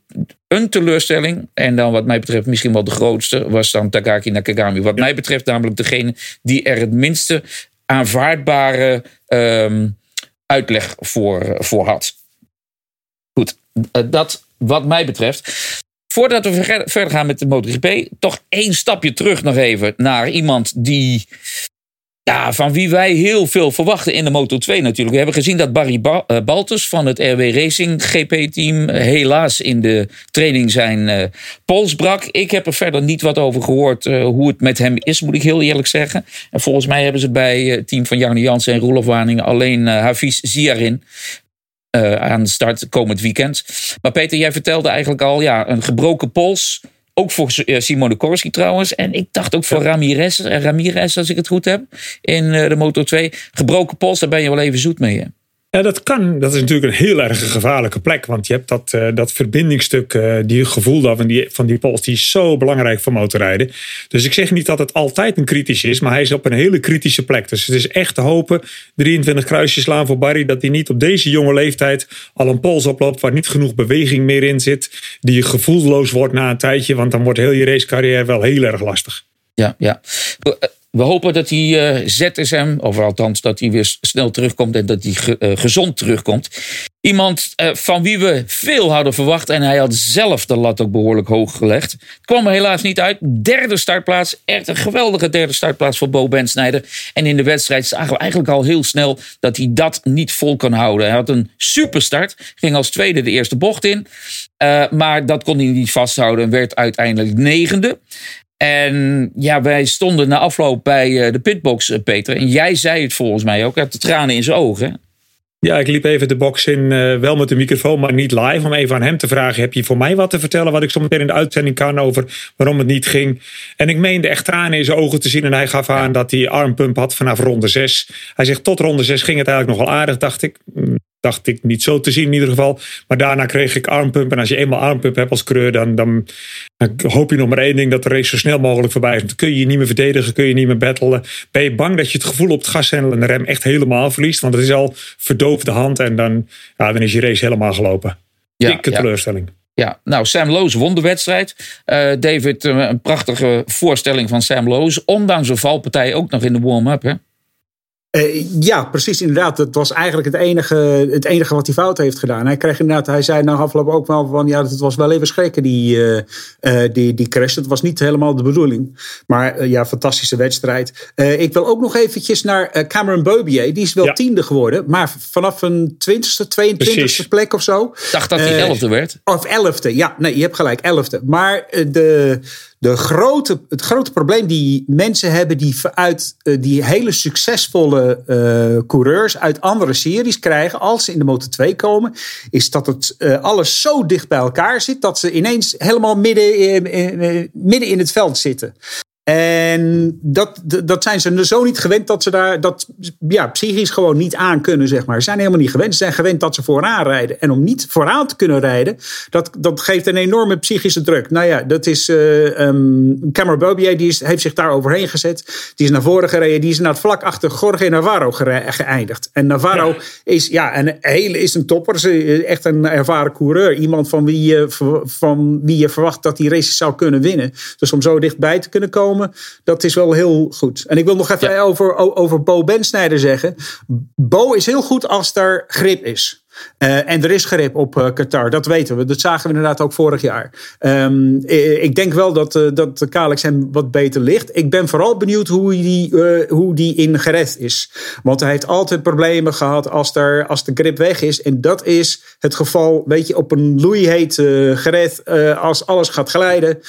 een teleurstelling, en dan wat mij betreft misschien wel de grootste, was dan Takaki Nakagami. Wat mij betreft namelijk degene die er het minste aanvaardbare um, uitleg voor, voor had. Goed, eh, dat wat mij betreft. Voordat we verder gaan met de MotoGP, toch één stapje terug nog even naar iemand die ja, van wie wij heel veel verwachten in de Moto 2 natuurlijk. We hebben gezien dat Barry ba uh, Baltus van het RW Racing GP-team helaas in de training zijn uh, pols brak. Ik heb er verder niet wat over gehoord uh, hoe het met hem is, moet ik heel eerlijk zeggen. En volgens mij hebben ze bij het team van Jarno Jansen en Roelof Waningen alleen Hafiz Ziarin aan de start komend weekend. Maar Peter, jij vertelde eigenlijk al, ja, een gebroken pols ook voor eh, Simone Korski trouwens. En ik dacht ook voor Ramirez, eh, Ramirez, als ik het goed heb, in eh, de Moto 2. Gebroken pols, daar ben je wel even zoet mee. Hè? Ja, dat kan. Dat is natuurlijk een heel erg gevaarlijke plek. Want je hebt dat, uh, dat verbindingstuk, uh, die gevoel van die, van die pols, die is zo belangrijk voor motorrijden. Dus ik zeg niet dat het altijd een kritisch is, maar hij is op een hele kritische plek. Dus het is echt te hopen, 23 kruisjes slaan voor Barry, dat hij niet op deze jonge leeftijd al een pols oploopt waar niet genoeg beweging meer in zit. Die gevoelloos wordt na een tijdje, want dan wordt heel je racecarrière wel heel erg lastig. Ja, ja. We hopen dat die uh, eh, ZSM, of althans dat hij weer snel terugkomt en dat hij ge, uh, gezond terugkomt. Iemand uh, van wie we veel hadden verwacht en hij had zelf de lat ook behoorlijk hoog gelegd. kwam er helaas niet uit. Derde startplaats, echt een geweldige derde startplaats voor Bo Bensnijder. En in de wedstrijd zagen we eigenlijk al heel snel dat hij dat niet vol kan houden. Hij had een superstart, ging als tweede de eerste bocht in. maar dat kon hij niet vasthouden en werd uiteindelijk negende. En ja, wij stonden na afloop bij eh, de pitbox, eh, Peter. En jij zei het volgens mij ook. Had de tranen in zijn ogen. Ja, ik liep even de box in, uh, wel met de microfoon, maar niet live. Om even aan hem te vragen: heb je voor mij wat te vertellen? Wat ik zo meteen in de uitzending kan over waarom het niet ging. En ik meende echt tranen in zijn ogen te zien. En hij gaf aan dat hij armpump had vanaf ronde 6. Hij zegt: tot ronde 6 ging het eigenlijk nog wel aardig, dacht ik. Dacht ik niet zo te zien in ieder geval. Maar daarna kreeg ik armpump. En als je eenmaal armpump hebt als creur, dan, dan, hoop je nog maar één ding: dat de race zo snel mogelijk voorbij is. Dan kun je je niet meer verdedigen, kun je niet meer battelen. Ben je bang dat je het gevoel op het gashendel en de rem echt helemaal verliest? Want het is al verdoofde hand en dan, ja, dan is je race helemaal gelopen. Ja, Dikke teleurstelling. Ja, nou, Sam Loos won de wedstrijd. Uh, David, eh, een prachtige voorstelling van Sam Loos. Ondanks een valpartij ook nog in de warm-up, hè? Uh, ja, precies, inderdaad. Dat was eigenlijk het enige, het enige wat hij fout heeft gedaan. Hij kreeg inderdaad, hij zei na afloop ook wel van ja, het was wel even schrikken, die, uh, uh, die, die crash. Dat was niet helemaal de bedoeling. Maar ja, fantastische wedstrijd. ik wil ook nog eventjes naar Cameron Bobier. Die is wel ja. tiende geworden, maar vanaf een twintigste, 22e plek of zo. Ik dacht dat hij elfde werd. Of elfde, ja. Nee, je hebt gelijk, elfde. Maar de de grote, het grote probleem die mensen hebben die uit uh, die hele succesvolle uh, coureurs uit andere series krijgen als ze in de Moto 2 komen, is dat het uh, alles zo dicht bij elkaar zit dat ze ineens helemaal midden, midden in het veld zitten. En dat, dat zijn ze zo niet gewend dat ze daar dat ja, psychisch gewoon niet aan kunnen, zeg maar. Ze zijn helemaal niet gewend. Ze zijn gewend dat ze vooraan rijden. En om niet vooraan te kunnen rijden, dat, dat geeft een enorme psychische druk. Nou ja, dat is uh, um, Cameron Bobier, die is, heeft zich daar overheen gezet. Die is naar voren gereden. Die is naar het vlak achter Jorge Navarro geëindigd. En Navarro ja. is, ja, een hele, is een topper. Echt een ervaren coureur. Iemand van wie je, van wie je verwacht dat die races zou kunnen winnen. Dus om zo dichtbij te kunnen komen dat is wel heel goed. En ik wil nog even over, over Bo Bensnijder zeggen. Bo is heel goed als er grip is. Uh, en er is grip op uh, Qatar, dat weten we. Dat zagen we inderdaad ook vorig jaar. Um, ik denk wel dat, uh, dat de Kalex hem wat beter ligt. Ik ben vooral benieuwd hoe die, hoe die in gered is. Want hij heeft altijd problemen gehad als, er, als de grip weg is. En dat is het geval, weet je, op een loeiheet gered. als alles gaat glijden.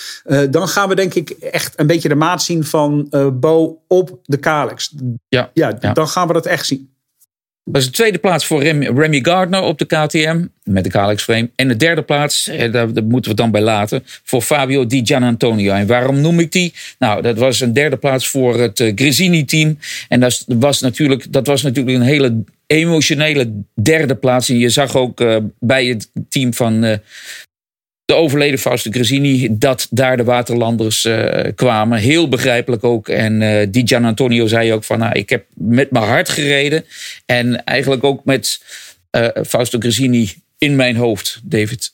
dan gaan we denk ik echt een beetje de maat zien van Bo op de Kalex. Ja, ja, ja, dan gaan we dat echt zien. Dat is de tweede plaats voor Remy, Gardner op de KTM met de Kalex Frame. En de derde plaats, eh, daar, moeten we dan bij laten, voor Fabio Di Gianantonio. En waarom noem ik die? Nou, dat was een derde plaats voor het uh, Gresini-team. En dat was, natuurlijk, dat was natuurlijk een hele emotionele derde plaats. En je zag ook uh, bij het team van, de overleden Fausto Gresini, dat daar de waterlanders uh, kwamen. Heel begrijpelijk ook. En uh, die Gian Antonio zei ook van, nou, ik heb met mijn hart gereden. En eigenlijk ook met uh, Fausto Gresini in mijn hoofd, David.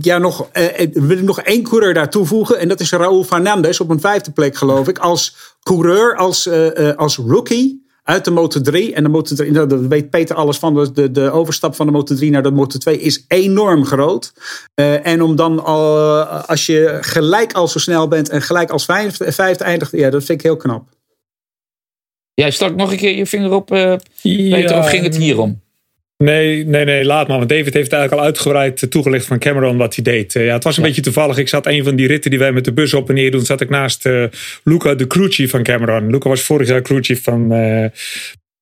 Ja, nog, wil ik nog één coureur daar toevoegen. En dat is Raúl Fernandez op een vijfde plek, geloof ik. Als coureur, als, als rookie uit de Moto 3. En de Moto 3, nou, daar weet Peter alles van. De, de overstap van de Moto 3 naar de Moto 2 is enorm groot. Uh, en om dan al, als je gelijk al zo snel bent en gelijk als vijfde, vijfde eindigt, ja, dat vind ik heel knap. Jij stak nog een keer je vinger op, uh, Peter, ja, of ging het hierom? Nee, nee, nee, laat maar. Want David heeft eigenlijk al uitgebreid toegelicht van Cameron wat hij deed. Uh, ja, het was een ja. beetje toevallig. Ik zat een van die ritten die wij met de bus op en neer doen. Zat ik naast uh, Luca de crewchief van Cameron. Luca was vorig jaar crewchief van uh,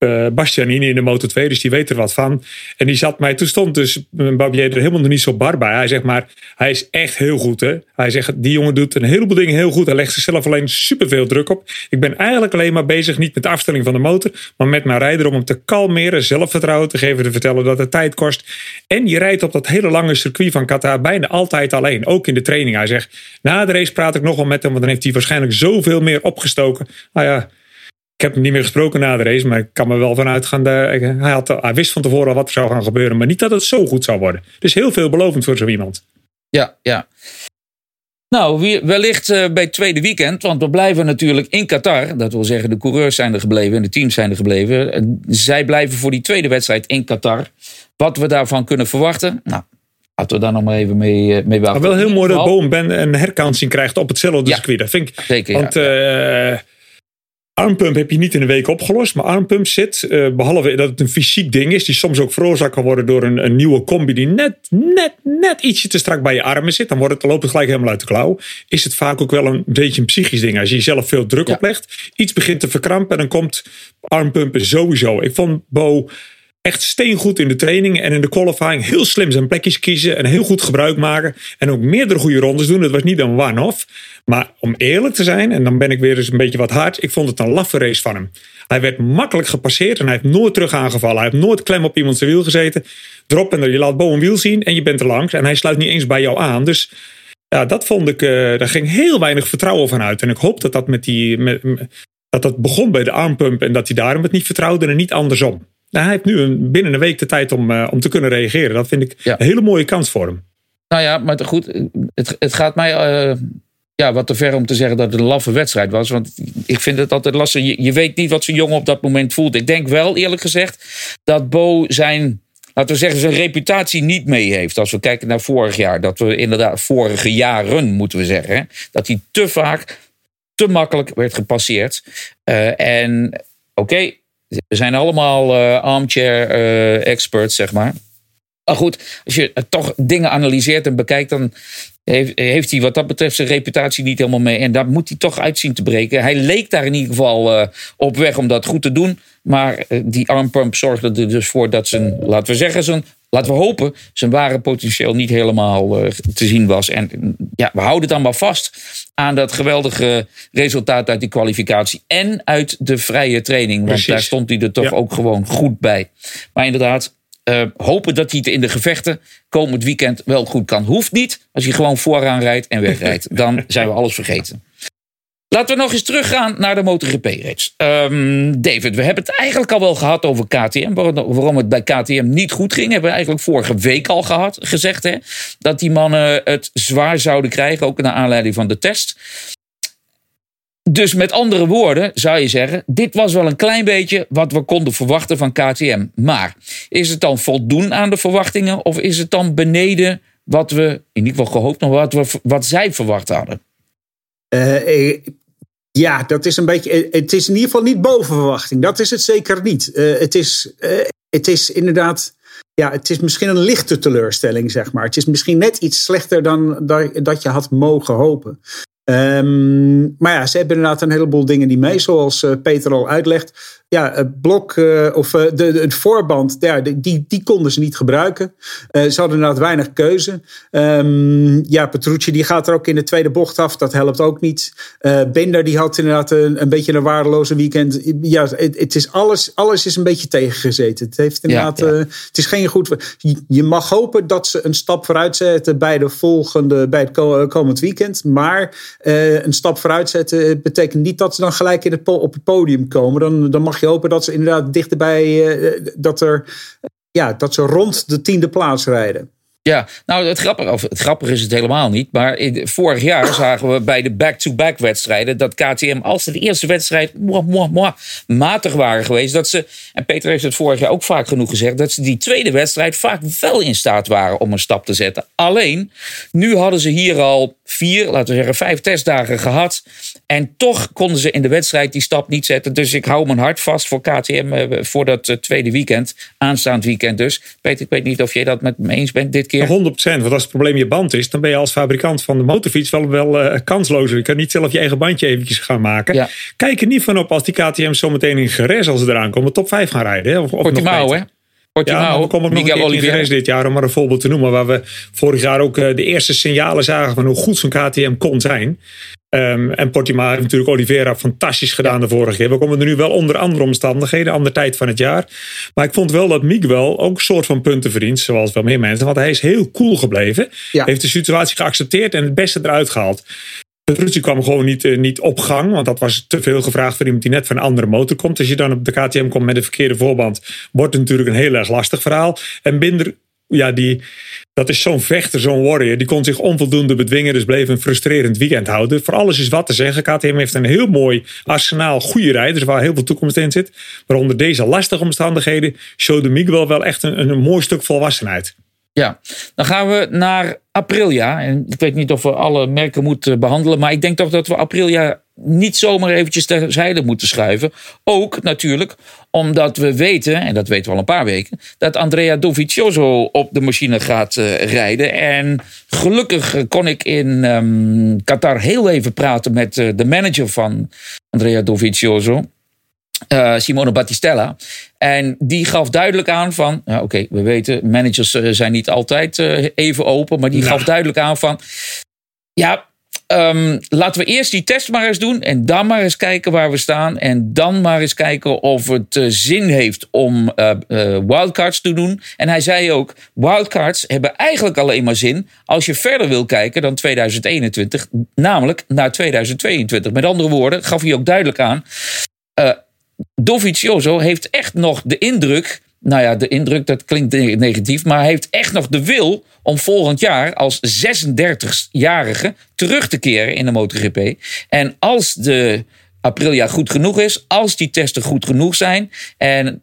uh, Bastianini in de Moto 2, dus die weet er wat van. En die zat mij, toen stond dus Babier er helemaal niet zo bar bij. Hij zegt maar, hij is echt heel goed. Hè? Hij zegt, die jongen doet een heleboel dingen heel goed. Hij legt zichzelf alleen superveel druk op. Ik ben eigenlijk alleen maar bezig, niet met de afstelling van de motor, maar met mijn rijder om hem te kalmeren, zelfvertrouwen te geven, te vertellen dat het tijd kost. En je rijdt op dat hele lange circuit van Qatar bijna altijd alleen, ook in de training. Hij zegt, na de race praat ik nog wel met hem, want dan heeft hij waarschijnlijk zoveel meer opgestoken. Nou ja, ik heb hem niet meer gesproken na de race, maar ik kan me wel vanuit gaan. Hij, had, hij wist van tevoren al wat er zou gaan gebeuren, maar niet dat het zo goed zou worden. Dus heel veelbelovend voor zo iemand. Ja, ja. Nou, wellicht uh, bij het tweede weekend, want we blijven natuurlijk in Qatar. Dat wil zeggen, de coureurs zijn er gebleven en de teams zijn er gebleven. Zij blijven voor die tweede wedstrijd in Qatar. Wat we daarvan kunnen verwachten, nou, laten we daar nog maar even mee, uh, mee wachten. Maar wel heel mooi dat Boom Ben een herkansing krijgt op hetzelfde ja, circuit. Dat vind ik. Zeker, want, ja. Uh, Armpump heb je niet in een week opgelost, maar armpump zit, uh, behalve dat het een fysiek ding is, die soms ook veroorzaakt kan worden door een, een, nieuwe combi die net, net, net ietsje te strak bij je armen zit, dan, wordt het, dan loopt het gelijk helemaal uit de klauw. Is het vaak ook wel een beetje een psychisch ding. Als je jezelf veel druk ja. oplegt, iets begint te verkrampen en dan komt armpumpen sowieso. Ik vond Bo echt steengoed in de training en in de qualifying. Heel slim zijn plekjes kiezen en heel goed gebruik maken. En ook meerdere goede rondes doen. Het was niet een one-off. Maar om eerlijk te zijn, en dan ben ik weer eens een beetje wat hard. Ik vond het een laffe race van hem. Hij werd makkelijk gepasseerd en hij heeft nooit terug aangevallen. Hij heeft nooit klem op iemand zijn wiel gezeten. Drop en je laat Bo een wiel zien en je bent er langs. En hij sluit niet eens bij jou aan. Dus ja, dat vond ik, uh, daar ging heel weinig vertrouwen van uit. En ik hoop dat dat met die, dat dat begon bij de armpump en dat hij daarom het niet vertrouwde en niet andersom. Nou, hij heeft nu een, binnen een week de tijd om, uh, om te kunnen reageren. Dat vind ik ja. een hele mooie kans voor hem. Nou ja, maar goed, het, het gaat mij. Uh, ja, wat te ver om te zeggen dat het een laffe wedstrijd was. Want ik vind het altijd lastig. Je, je weet niet wat zo'n jongen op dat moment voelt. Ik denk wel, eerlijk gezegd, dat Bo zijn laten we zeggen, zijn reputatie niet mee heeft. Als we kijken naar vorig jaar. Dat we inderdaad vorige jaren, moeten we zeggen. Dat hij te vaak, te makkelijk werd gepasseerd. Uh, en oké, we zijn allemaal uh, armchair uh, experts, zeg maar. Maar goed, als je toch dingen analyseert en bekijkt, dan heeft, heeft hij wat dat betreft zijn reputatie niet helemaal mee. En daar moet hij toch uitzien te breken. Hij leek daar in ieder geval uh, op weg om dat goed te doen. Maar die armpump zorgde er dus voor dat zijn, laten we zeggen, zijn, laten we hopen, zijn ware potentieel niet helemaal uh, te zien was. En ja, we houden dan maar vast aan dat geweldige resultaat uit die kwalificatie. En uit de vrije training. Want Precies. daar stond hij er toch ja. ook gewoon goed bij. Maar inderdaad, uh, hopen dat hij het in de gevechten komend weekend wel goed kan. Hoeft niet als hij gewoon vooraan rijdt en wegrijdt. Dan zijn we alles vergeten. Laten we nog eens teruggaan naar de MotoGP-race. Um, David, we hebben het eigenlijk al wel gehad over KTM. Waarom het bij KTM niet goed ging, hebben we eigenlijk vorige week al gehad, gezegd. Hè? Dat die mannen het zwaar zouden krijgen, ook naar aanleiding van de test. Dus met andere woorden zou je zeggen, dit was wel een klein beetje wat we konden verwachten van KTM. Maar is het dan voldoen aan de verwachtingen of is het dan beneden wat we in ieder geval gehoopt, maar wat, we, wat zij verwacht hadden? Uh, ja, dat is een beetje. Het is in ieder geval niet boven verwachting. Dat is het zeker niet. Uh, het, is, uh, het is inderdaad. Ja, het is misschien een lichte teleurstelling, zeg maar. Het is misschien net iets slechter dan dat je had mogen hopen. Um, maar ja, ze hebben inderdaad een heleboel dingen die mee, zoals Peter al uitlegt ja, het blok uh, of uh, de, het voorband, ja, die, die konden ze niet gebruiken. Uh, ze hadden inderdaad weinig keuze. Um, ja, Petrucci die gaat er ook in de tweede bocht af. Dat helpt ook niet. Binder die had inderdaad een, een beetje een waardeloze weekend. Ja, het, het, is alles, alles is een beetje tegengezeten. Het heeft inderdaad, ja, ja. het is geen goed. Je mag hopen dat ze een stap vooruit zetten bij de volgende, bij het komend weekend. Maar een stap vooruit zetten betekent niet dat ze dan gelijk in het, op het podium komen. Dan, dan mag je hopen dat ze inderdaad dichterbij, uh, dat, er, ja, dat ze rond de tiende plaats rijden. Ja, nou het grappige, of het grappige is het helemaal niet. Maar vorig jaar zagen we bij de back-to-back wedstrijden dat KTM als de eerste wedstrijd matig waren geweest. Dat ze, en Peter heeft het vorig jaar ook vaak genoeg gezegd, dat ze die tweede wedstrijd vaak wel in staat waren om een stap te zetten. Alleen, nu hadden ze hier al vier, laten we zeggen vijf testdagen gehad. En toch konden ze in de wedstrijd die stap niet zetten. Dus ik hou mijn hart vast voor KTM eh, voor dat eh, tweede weekend. Aanstaand weekend dus. Peter, ik weet niet of jij dat met me eens bent dit keer. 100%. Want als het probleem je band is, dan ben je als fabrikant van de motorfiets wel, wel uh, kanslozer. Je kan niet zelf je eigen bandje eventjes gaan maken. Ja. Kijk er niet van op als die KTM zometeen in Geres, als ze eraan komen, top 5 gaan rijden. Hè? Of, of Portimao, hè? Portimao, ja, we komen nog Miguel een keer dit jaar, om maar een voorbeeld te noemen. Waar we vorig jaar ook de eerste signalen zagen van hoe goed zo'n KTM kon zijn. Um, en Portimao heeft natuurlijk Oliveira fantastisch gedaan de vorige keer. We komen er nu wel onder andere omstandigheden, andere tijd van het jaar. Maar ik vond wel dat Miguel ook een soort van punten verdient, zoals wel meer mensen. Want hij is heel cool gebleven. Ja. Heeft de situatie geaccepteerd en het beste eruit gehaald. Petrucci kwam gewoon niet, uh, niet op gang, want dat was te veel gevraagd voor iemand die net van een andere motor komt. Als je dan op de KTM komt met een verkeerde voorband, wordt het natuurlijk een heel erg lastig verhaal. En Binder ja, die, dat is zo'n vechter, zo'n warrior. Die kon zich onvoldoende bedwingen, dus bleef een frustrerend weekend houden. Voor alles is wat te zeggen. KTM heeft een heel mooi arsenaal goede rijders waar heel veel toekomst in zit. Maar onder deze lastige omstandigheden showde Miguel wel echt een, een mooi stuk volwassenheid. Ja, dan gaan we naar Aprilia. En ik weet niet of we alle merken moeten behandelen, maar ik denk toch dat we Aprilia niet zomaar eventjes terzijde moeten schuiven. Ook natuurlijk omdat we weten, en dat weten we al een paar weken, dat Andrea Dovizioso op de machine gaat uh, rijden. En gelukkig kon ik in um, Qatar heel even praten met uh, de manager van Andrea Dovizioso. Uh, Simone Battistella. En die gaf duidelijk aan van, ja, oké, we weten, managers zijn niet altijd even open, maar die ja. gaf duidelijk aan van, ja, Um, laten we eerst die test maar eens doen. En dan maar eens kijken waar we staan. En dan maar eens kijken of het uh, zin heeft om wildcards te doen. En hij zei ook: wildcards hebben eigenlijk alleen maar zin als je verder wil kijken dan 2021. Namelijk naar 2022. Met andere woorden, gaf hij ook duidelijk aan. Dovizioso heeft echt nog de indruk nou ja, de indruk, dat klinkt negatief. Maar hij heeft echt nog de wil om volgend jaar als 36-jarige terug te keren in de MotoGP. En als de Aprilia goed genoeg is, als die testen goed genoeg zijn. En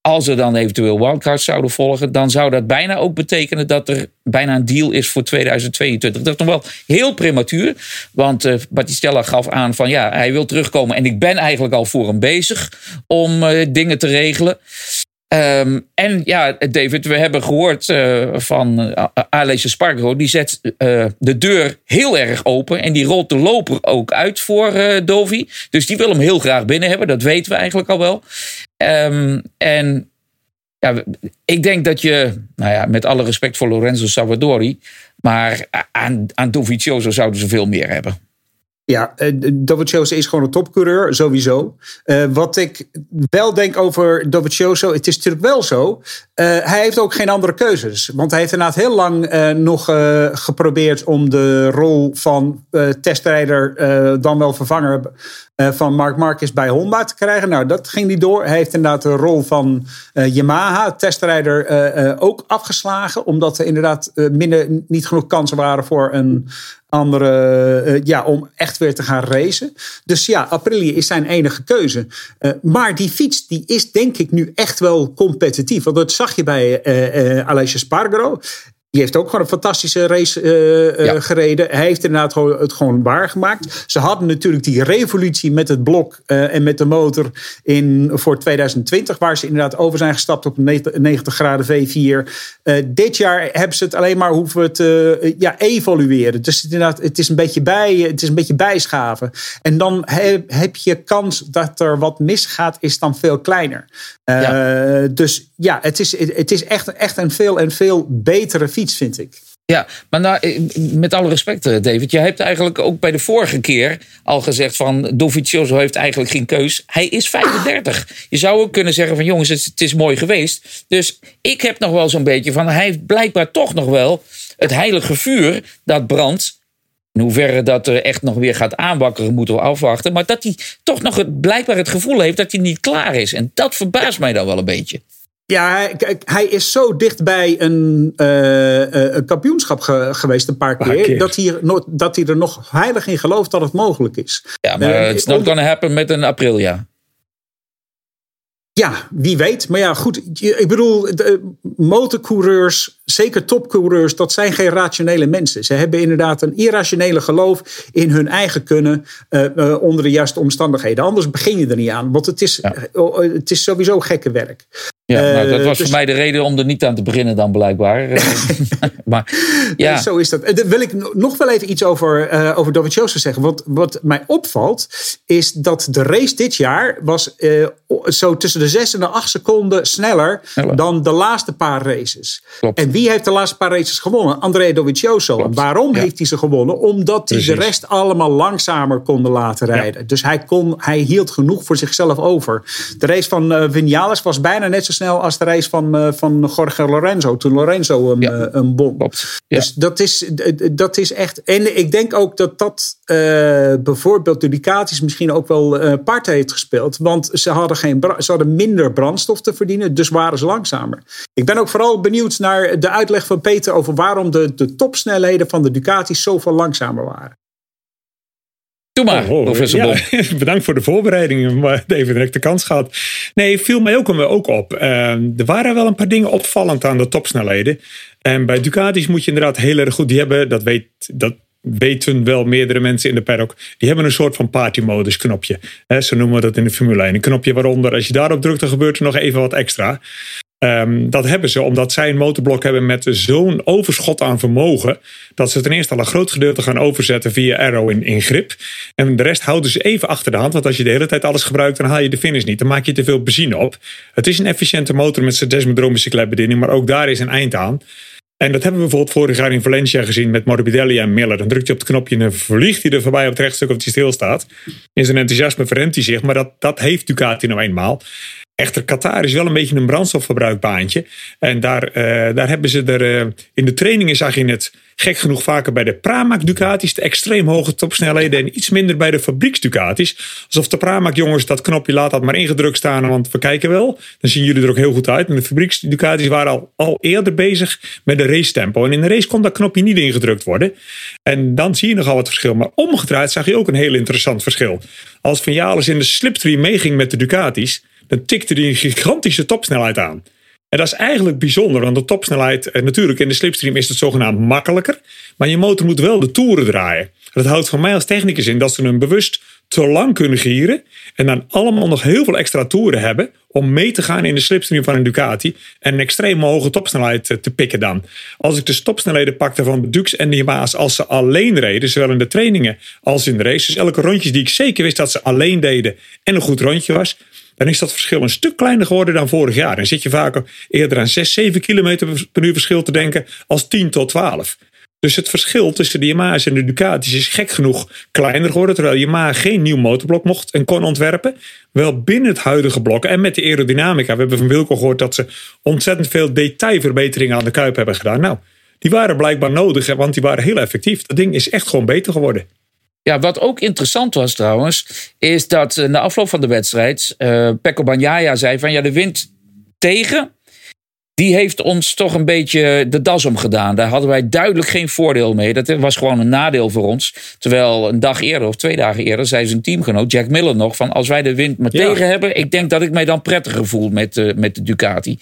als er dan eventueel wildcards zouden volgen, dan zou dat bijna ook betekenen dat er bijna een deal is voor 2022. Dat is nog wel heel prematuur, want uh, Battistella gaf aan van ja, hij wil terugkomen en ik ben eigenlijk al voor hem bezig om uh, dingen te regelen. Um, en ja, David, we hebben gehoord uh, van Alessio Spargo. Die zet de deur heel erg open. En die rolt de loper ook uit voor Dovi. Dus die wil hem heel graag binnen hebben. Dat weten we eigenlijk al wel. Um, en ja, ik denk dat je, nou ja, met alle respect voor Lorenzo Salvadori. Maar aan, aan Dovizioso zouden ze veel meer hebben. Ja, uh, Dovizioso is gewoon een topcoureur, sowieso. Uh, wat ik wel denk over Dovizioso, het is natuurlijk wel zo. Uh, hij heeft ook geen andere keuzes. Want hij heeft inderdaad heel lang nog geprobeerd om de rol van testrijder, dan wel vervanger van Mark Marquez bij Honda te krijgen. Nou, dat ging niet door. Hij heeft inderdaad de rol van Yamaha, testrijder, ook afgeslagen. Omdat er inderdaad minder, niet genoeg kansen waren voor een andere, uh, ja, om echt weer te gaan racen. Dus ja, Aprilia is zijn enige keuze. Uh, maar die fiets die is denk ik nu echt wel competitief. Want dat zag je bij uh, Alessio Spargaro. Die heeft ook gewoon een fantastische race uh, ja. gereden. Hij heeft inderdaad het gewoon waargemaakt. Ze hadden natuurlijk die revolutie met het blok uh, en met de motor in, voor 2020, waar ze inderdaad over zijn gestapt op 90 graden V4. Uh, dit jaar hebben ze het alleen maar hoeven te ja, evolueren. Dus het, inderdaad, het, is een beetje bij, het is een beetje bijschaven. En dan heb, heb je kans dat er wat misgaat, is dan veel kleiner. Ja. Dus ja, het is, het is echt, echt een veel en veel betere fiets, vind ik. Ja, maar nou, eh, met alle respect, eh, David. Je hebt eigenlijk ook bij de vorige keer al gezegd van Dovizioso heeft eigenlijk geen keus. Hij is 35. Je zou ook kunnen zeggen van jongens, het, is mooi geweest. Dus ik heb nog wel zo'n beetje van hij heeft blijkbaar toch nog wel het heilige vuur dat brandt. In hoeverre dat er echt nog weer gaat aanwakkeren, moeten we afwachten. Maar dat hij toch nog het, blijkbaar het gevoel heeft dat hij niet klaar is. En dat verbaast mij dan wel een beetje. Ja, kijk, hij is zo dicht bij een, uh, een kampioenschap ge geweest een paar keer, Dat, hij, dat hij er nog heilig in gelooft dat het mogelijk is. Ja, maar uh, it's not gonna happen met een Aprilia. Ja, wie weet. Maar ja, goed. Ik bedoel, de motorcoureurs, zeker topcoureurs, dat zijn geen rationele mensen. Ze hebben inderdaad een irrationele geloof in hun eigen kunnen uh, uh, onder de juiste omstandigheden. Anders begin je er niet aan. Want het is, ja. uh, het is sowieso gekke werk. Ja, nou, dat was dus, voor mij de reden om er niet aan te beginnen dan blijkbaar. maar ja. Zo is dat. Daar wil ik nog wel even iets over, uh, over Dovizioso zeggen. Want wat mij opvalt is dat de race dit jaar was uh, zo tussen de 6 en de 8 seconden sneller, dan de laatste paar races. Klopt. En wie heeft de laatste paar races gewonnen? André Dovizioso. En waarom ja. heeft hij ze gewonnen? Omdat hij de rest allemaal langzamer konden laten rijden. Ja. Dus hij, kon, hij hield genoeg voor zichzelf over. De race van uh, Vinales was bijna net zo snel als de race van, uh, van Jorge Lorenzo. Toen Lorenzo hem, ja. bom. Ja. Dus dat is, dat is echt. En ik denk ook dat dat uh, bijvoorbeeld de Ducatis misschien ook wel uh, part heeft gespeeld. Want ze hadden, geen, ze hadden minder brandstof te verdienen. Dus waren ze langzamer. Ik ben ook vooral benieuwd naar de uitleg van Peter over waarom de, de topsnelheden van de Ducatis zoveel langzamer waren. Doe maar, oh, oh, professor ja, Bedankt voor de voorbereidingen, maar even direct de kans gehad. Nee, viel mij ook, ook op. Uh, er waren wel een paar dingen opvallend aan de topsnelheden. En bij Ducatis moet je inderdaad heel erg goed... Die hebben, dat, weet, dat weten wel meerdere mensen in de paddock... die hebben een soort van partymodus knopje. He, zo noemen we dat in de Formule 1. Een knopje waaronder, als je daarop drukt, dan gebeurt er nog even wat extra. Um, dat hebben ze omdat zij een motorblok hebben met zo'n overschot aan vermogen. dat ze ten eerste al een groot gedeelte gaan overzetten via Arrow in, in grip. En de rest houden ze even achter de hand. Want als je de hele tijd alles gebruikt, dan haal je de finish niet. Dan maak je te veel benzine op. Het is een efficiënte motor met zijn desmodroombicycletbediening, maar ook daar is een eind aan. En dat hebben we bijvoorbeeld vorig jaar in Valencia gezien met Morbidelli en Miller. Dan drukt hij op het knopje en dan vliegt hij er voorbij op het rechtstuk of hij stilstaat. In zijn enthousiasme verremt hij zich, maar dat, dat heeft Ducati nou eenmaal. Echter, Qatar is wel een beetje een brandstofverbruikbaantje. En daar, uh, daar hebben ze er. Uh, in de trainingen zag je het gek genoeg vaker bij de Pramac Ducatis. De extreem hoge topsnelheden. En iets minder bij de fabrieks Ducatis. Alsof de Pramac jongens dat knopje laat dat maar ingedrukt staan. Want we kijken wel. Dan zien jullie er ook heel goed uit. En de fabrieks Ducatis waren al, al eerder bezig met de race tempo. En in de race kon dat knopje niet ingedrukt worden. En dan zie je nogal wat verschil. Maar omgedraaid zag je ook een heel interessant verschil. Als Van in de slipstream meeging met de Ducatis dan tikte hij een gigantische topsnelheid aan. En dat is eigenlijk bijzonder, want de topsnelheid, eh, natuurlijk in de slipstream is het zogenaamd makkelijker, maar je motor moet wel de toeren draaien. Dat houdt van mij als technicus in dat ze hem bewust te lang kunnen gieren en dan allemaal nog heel veel extra toeren hebben om mee te gaan in de slipstream van een Ducati en een extreem hoge topsnelheid eh, te pikken dan. Als ik de stopsnelheden pakte van de Dux en de Yamaha's als ze alleen reden, zowel in de trainingen als in de race, dus elke rondje die ik zeker wist dat ze alleen deden en een goed rondje was, dan is dat verschil een stuk kleiner geworden dan vorig jaar. Dan zit je vaak eerder aan 6, 7 km per uur verschil te denken als 10 tot 12. Dus het verschil tussen de Yamaha's en de Ducatis is gek genoeg kleiner geworden. Terwijl Yamaha geen nieuw motorblok mocht en kon ontwerpen. Wel binnen het huidige blok en met de aerodynamica. We hebben van Wilco gehoord dat ze ontzettend veel detailverbeteringen aan de kuip hebben gedaan. Nou, die waren blijkbaar nodig, want die waren heel effectief. Dat ding is echt gewoon beter geworden. Ja, wat ook interessant was trouwens, is dat eh, na afloop van de wedstrijd uh, Pekko Banjaya zei van ja, de wind tegen, die heeft ons toch een beetje de das omgedaan. Daar hadden wij duidelijk geen voordeel mee. Dat was gewoon een nadeel voor ons. Terwijl een dag eerder of twee dagen eerder zei zijn teamgenoot Jack Miller nog van als wij de wind maar tegen hebben, ik denk dat ik mij dan prettiger voel met, uh, met de Ducati.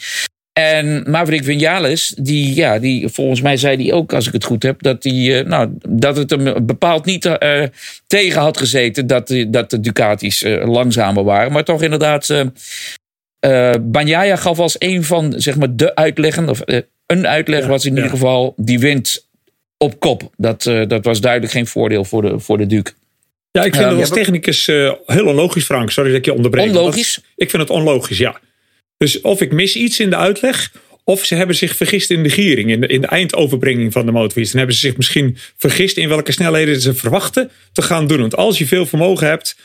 En Maverick Vinales, die, ja, die, volgens mij zei hij ook, als ik het goed heb, dat, die, uh, nou, dat het hem bepaald niet uh, tegen had gezeten dat, dat de Ducatis uh, langzamer waren. Maar toch inderdaad, Banyaya gaf als een van zeg maar, de uitleggen, of een uitleg ja, was in ja. ieder geval, die wint op kop. Dat, dat was duidelijk geen voordeel voor de, voor de Duke. Ja, ik vind het als technicus heel onlogisch, Frank. Sorry dat ik je onderbreek. Onlogisch? ik vind het onlogisch, ja. Dus of ik mis iets in de uitleg, of ze hebben zich vergist in de giering, in de, in de eindoverbrenging van de motorfiets. Dan hebben ze zich misschien vergist in welke snelheden ze verwachten te gaan doen. Want als je veel vermogen hebt,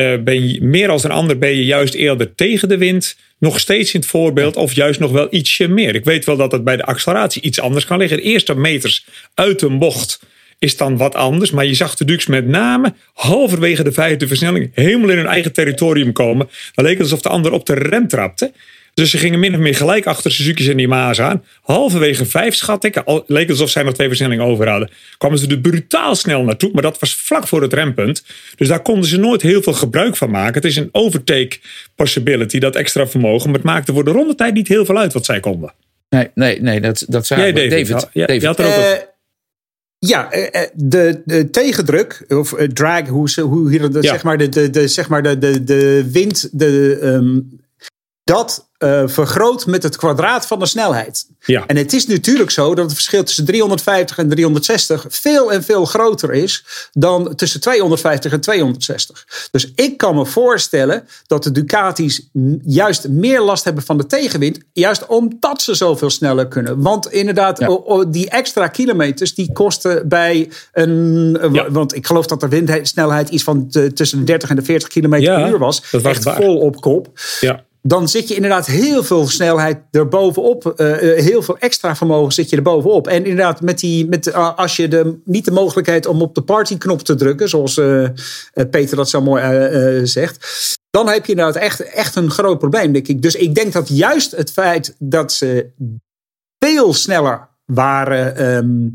uh, ben je meer als een ander ben je juist eerder tegen de wind. Nog steeds in het voorbeeld, of juist nog wel ietsje meer. Ik weet wel dat het bij de acceleratie iets anders kan liggen. De eerste meters uit een bocht is dan wat anders. Maar je zag de Dux met name halverwege de vijfde versnelling helemaal in hun eigen territorium komen. Dan leek het alsof de ander op de rem trapte. Dus ze gingen min of meer gelijk achter Suzuki's en Yamaha's aan. Halverwege vijf, schat ik, al, leek het alsof zij nog twee versnellingen over hadden. Kwamen ze er brutaal snel naartoe, maar dat was vlak voor het rempunt. Dus daar konden ze nooit heel veel gebruik van maken. Het is een overtake possibility, dat extra vermogen. Maar het maakte voor de rondetijd niet heel veel uit wat zij konden. Nee, nee, nee dat, dat zei Jij, David. David. Ja, David. Je had er ook Eh. Ja, eh, eh, de, de tegendruk, of eh, drag, hoe, ze, hoe hier de, Ja. zeg maar de, de, de, zeg maar de, de, de wind, de, ehm, dat eh, vergroot met het kwadraat van de snelheid. Ja. En het is natuurlijk zo dat het verschil tussen 350 en 360 veel en veel groter is dan tussen 250 en 260. Dus ik kan me voorstellen dat de Ducatis juist meer last hebben van de tegenwind, juist omdat ze zoveel sneller kunnen. Want inderdaad, Ja. die extra kilometers die kosten bij een. eh, Ja. Want ik geloof dat de windsnelheid iets van de- tussen de 30 en de 40 kilometer per uur was. Echt waar. vol op kop Ja. Dan zit je inderdaad heel veel snelheid erbovenop. eh eh, heel veel extra vermogen zit je erbovenop. En inderdaad, met die, met, uh, als je de, niet de mogelijkheid om op de partyknop te drukken, zoals eh, eh, Peter dat zo mooi eh, eh, zegt. Dan heb je inderdaad echt, echt een groot probleem, denk ik. Dus ik denk dat juist het feit dat ze veel sneller waren. ehm,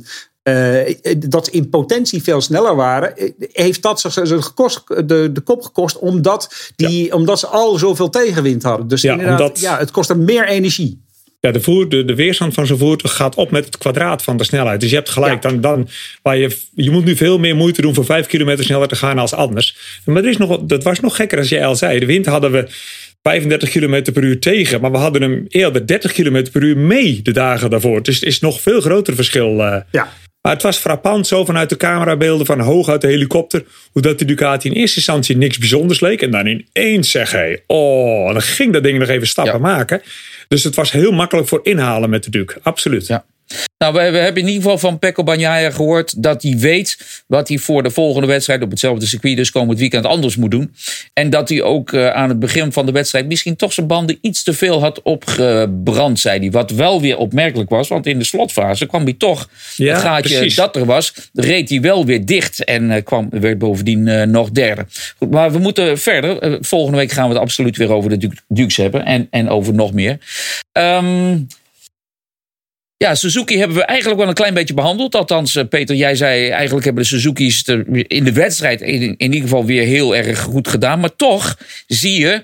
eh, dat ze in potentie veel sneller waren, eh, heeft dat ze ze gekost, de, de kop gekost, omdat, die, omdat ze al zoveel tegenwind hadden. Dus Ja, inderdaad, omdat- ja, het kost er meer energie. Ja, de, voer, de, de weerstand van zo'n voertuig gaat op met het kwadraat van de snelheid. Dus je hebt gelijk, Ja. dan, dan, waar je, je moet nu veel meer moeite doen voor 5 kilometer sneller te gaan als anders. Maar er is nog, dat was nog gekker als jij al zei. De wind hadden we 35 kilometer per uur tegen, maar we hadden hem eerder 30 kilometer per uur mee de dagen daarvoor. Dus het is nog veel groter verschil. eh. Ja. Maar het was frappant zo vanuit de camerabeelden van hoog uit de helikopter. Hoe dat de Ducati in eerste instantie niks bijzonders leek. En dan ineens zeg hij, oh, dan ging dat ding nog even stappen Ja. maken. Dus het was heel makkelijk voor inhalen met de Duke. Absoluut. Ja. Nou, we, we, hebben in ieder geval van Pecco Bagnaia gehoord dat hij weet wat hij voor de volgende wedstrijd op hetzelfde circuit, dus komend weekend, anders moet doen. En dat hij ook uh, aan het begin van de wedstrijd misschien toch zijn banden iets te veel had opgebrand, zei hij. Wat wel weer opmerkelijk was, want in de slotfase kwam hij toch, ja, het gaatje precies. dat er was, reed hij wel weer dicht en uh, kwam, werd bovendien uh, nog derde. Goed, maar we moeten verder. volgende week gaan we het absoluut weer over de Dukes hebben en, en over nog meer. Um, ja, Suzuki hebben we eigenlijk wel een klein beetje behandeld. Althans, eh, Peter, jij zei eigenlijk hebben de Suzuki's in de wedstrijd in, in ieder geval weer heel erg goed gedaan. Maar toch zie je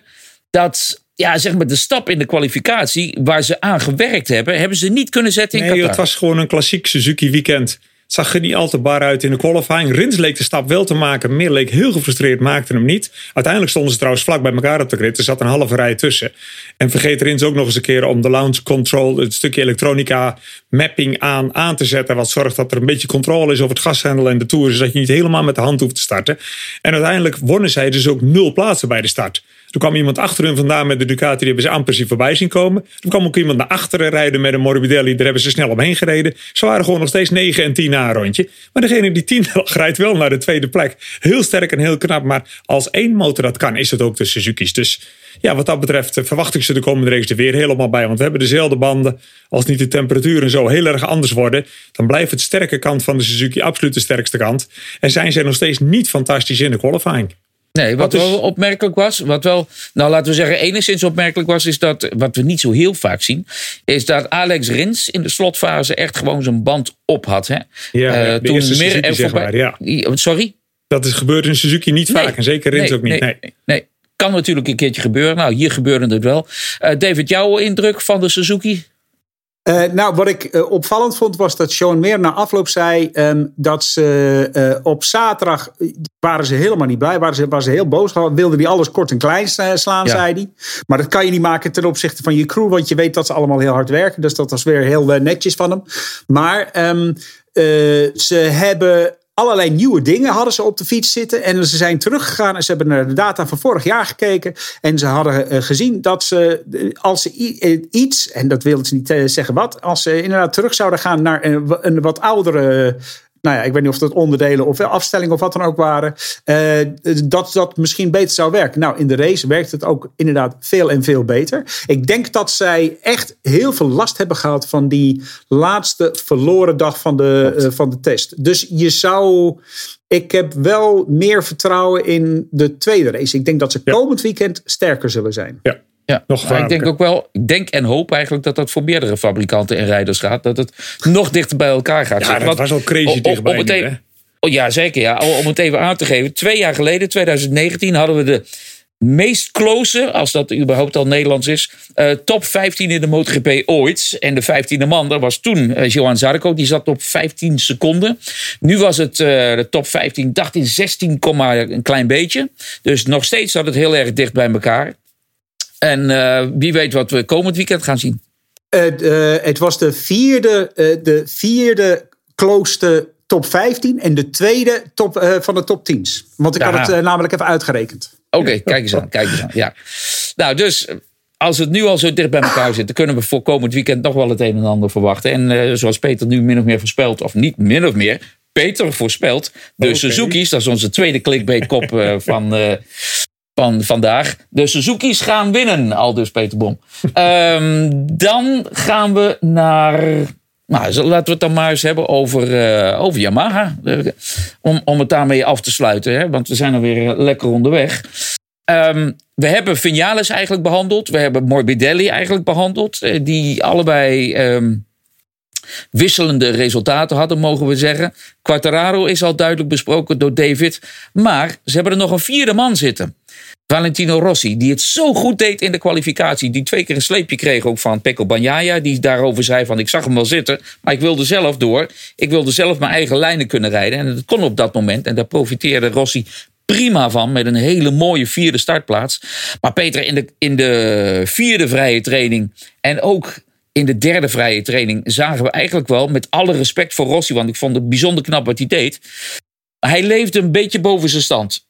dat ja, zeg maar de stap in de kwalificatie waar ze aan gewerkt hebben, hebben ze niet kunnen zetten in nee, Qatar. het was gewoon een klassiek Suzuki weekend. Zag er niet al te bar uit in de qualifying. Rins leek de stap wel te maken. Meer leek heel gefrustreerd, maakte hem niet. Uiteindelijk stonden ze trouwens vlak bij elkaar op de grid. Er zat een halve rij tussen. En vergeet Rins ook nog eens een keer om de launch control, het stukje elektronica mapping aan, aan te zetten. Wat zorgt dat er een beetje controle is over het gashendel en de toer. Zodat je niet helemaal met de hand hoeft te starten. En uiteindelijk wonnen zij dus ook nul plaatsen bij de start. Toen kwam iemand achter hun vandaan met de Ducati, die hebben ze amper zien voorbij zien komen. Toen kwam ook iemand naar achteren rijden met een Morbidelli, daar hebben ze snel omheen gereden. Ze waren gewoon nog steeds 9 en 10 na een rondje. Maar degene die 10 lag, rijdt wel naar de tweede plek. Heel sterk en heel knap, maar als één motor dat kan, is het ook de Suzuki's. Dus ja, wat dat betreft verwacht ik ze de komende race er weer helemaal bij. Want we hebben dezelfde banden. Als niet de temperaturen zo heel erg anders worden, dan blijft het sterke kant van de Suzuki absoluut de sterkste kant. En zijn ze nog steeds niet fantastisch in de qualifying. Nee, wat, wel opmerkelijk was, wat wel, nou laten we zeggen, enigszins opmerkelijk was, is dat, wat we niet zo heel vaak zien, is dat Alex Rins in de slotfase echt gewoon zijn band op had. Hè? Ja, uh, toen meer er voorbij. ja. Sorry? Dat is gebeurd in Suzuki niet nee, vaak en zeker Rins nee, ook niet. Nee, nee, kan natuurlijk een keertje gebeuren. Nou, hier gebeurde het wel. Uh, David, jouw indruk van de Suzuki? Uh, nou, wat ik uh, opvallend vond was dat Sean Meer na afloop zei um, dat ze uh, op zaterdag waren ze helemaal niet blij, waren ze, waren ze heel boos, wilden die alles kort en klein slaan, ja. zei hij. Maar dat kan je niet maken ten opzichte van je crew, want je weet dat ze allemaal heel hard werken. Dus dat was weer heel netjes van hem. Maar um, ze hebben allerlei nieuwe dingen hadden ze op de fiets zitten. En ze zijn teruggegaan en ze hebben naar de data van vorig jaar gekeken. En ze hadden gezien dat ze, als ze iets, en dat wilden ze niet zeggen wat, als ze inderdaad terug zouden gaan naar een wat oudere nou ja, ik weet niet of dat onderdelen of afstellingen of wat dan ook waren, uh, dat dat misschien beter zou werken. Nou, in de race werkt het ook inderdaad veel en veel beter. Ik denk dat zij echt heel veel last hebben gehad van die laatste verloren dag van de, uh, van de test. Dus je zou. Ik heb wel meer vertrouwen in de tweede race. Ik denk dat ze komend weekend sterker zullen zijn. Ja. Ja, nog maar ik denk ook wel, ik denk en hoop eigenlijk dat dat voor meerdere fabrikanten en rijders gaat. Dat het nog dichter bij elkaar gaat. Ja, dat was al crazy dichtbij. Het oh, ja, zeker. Ja. Om het even aan te geven. Twee jaar geleden, 2019, hadden we de meest close, als dat überhaupt al Nederlands is, uh, top 15 in de MotoGP ooit. En de 15e man, dat was toen uh, Johan Zarco, die zat op 15 seconden. Nu was het uh, de top 15, dacht in 16, een klein beetje. Dus nog steeds zat het heel erg dicht bij elkaar. En uh, wie weet wat we komend weekend gaan zien. Uh, uh, het was de vierde, de vierde closeste top 15 en de tweede top, van de top 10's. Want ik had het namelijk even uitgerekend. Oké, okay, kijk eens aan. Kijk eens aan. Ja. Nou, dus als het nu al zo dicht bij elkaar zit, dan kunnen we voor komend weekend nog wel het een en ander verwachten. En zoals Peter nu min of meer voorspelt, of niet min of meer, Peter voorspelt, de okay. Suzuki's, dat is onze tweede clickbait-kop van, van vandaag. De Suzuki's gaan winnen, al dus Peter Bom. um, dan gaan we naar... Nou, laten we het dan maar eens hebben over, uh, over Yamaha. Om, om het daarmee af te sluiten, hè? want we zijn alweer lekker onderweg. Um, we hebben Vinales eigenlijk behandeld. We hebben Morbidelli eigenlijk behandeld. Die allebei um, wisselende resultaten hadden, mogen we zeggen. Quartararo is al duidelijk besproken door David. Maar ze hebben er nog een vierde man zitten. Valentino Rossi, die het zo goed deed in de kwalificatie. Die twee keer een sleepje kreeg ook van Pecco Bagnaia. Die daarover zei van ik zag hem wel zitten. Maar ik wilde zelf door. Ik wilde zelf mijn eigen lijnen kunnen rijden. En dat kon op dat moment. En daar profiteerde Rossi prima van. Met een hele mooie vierde startplaats. Maar Peter, in de, in de vierde vrije training. En ook in de derde vrije training zagen we eigenlijk wel, met alle respect voor Rossi, want ik vond het bijzonder knap wat hij deed. Hij leefde een beetje boven zijn stand.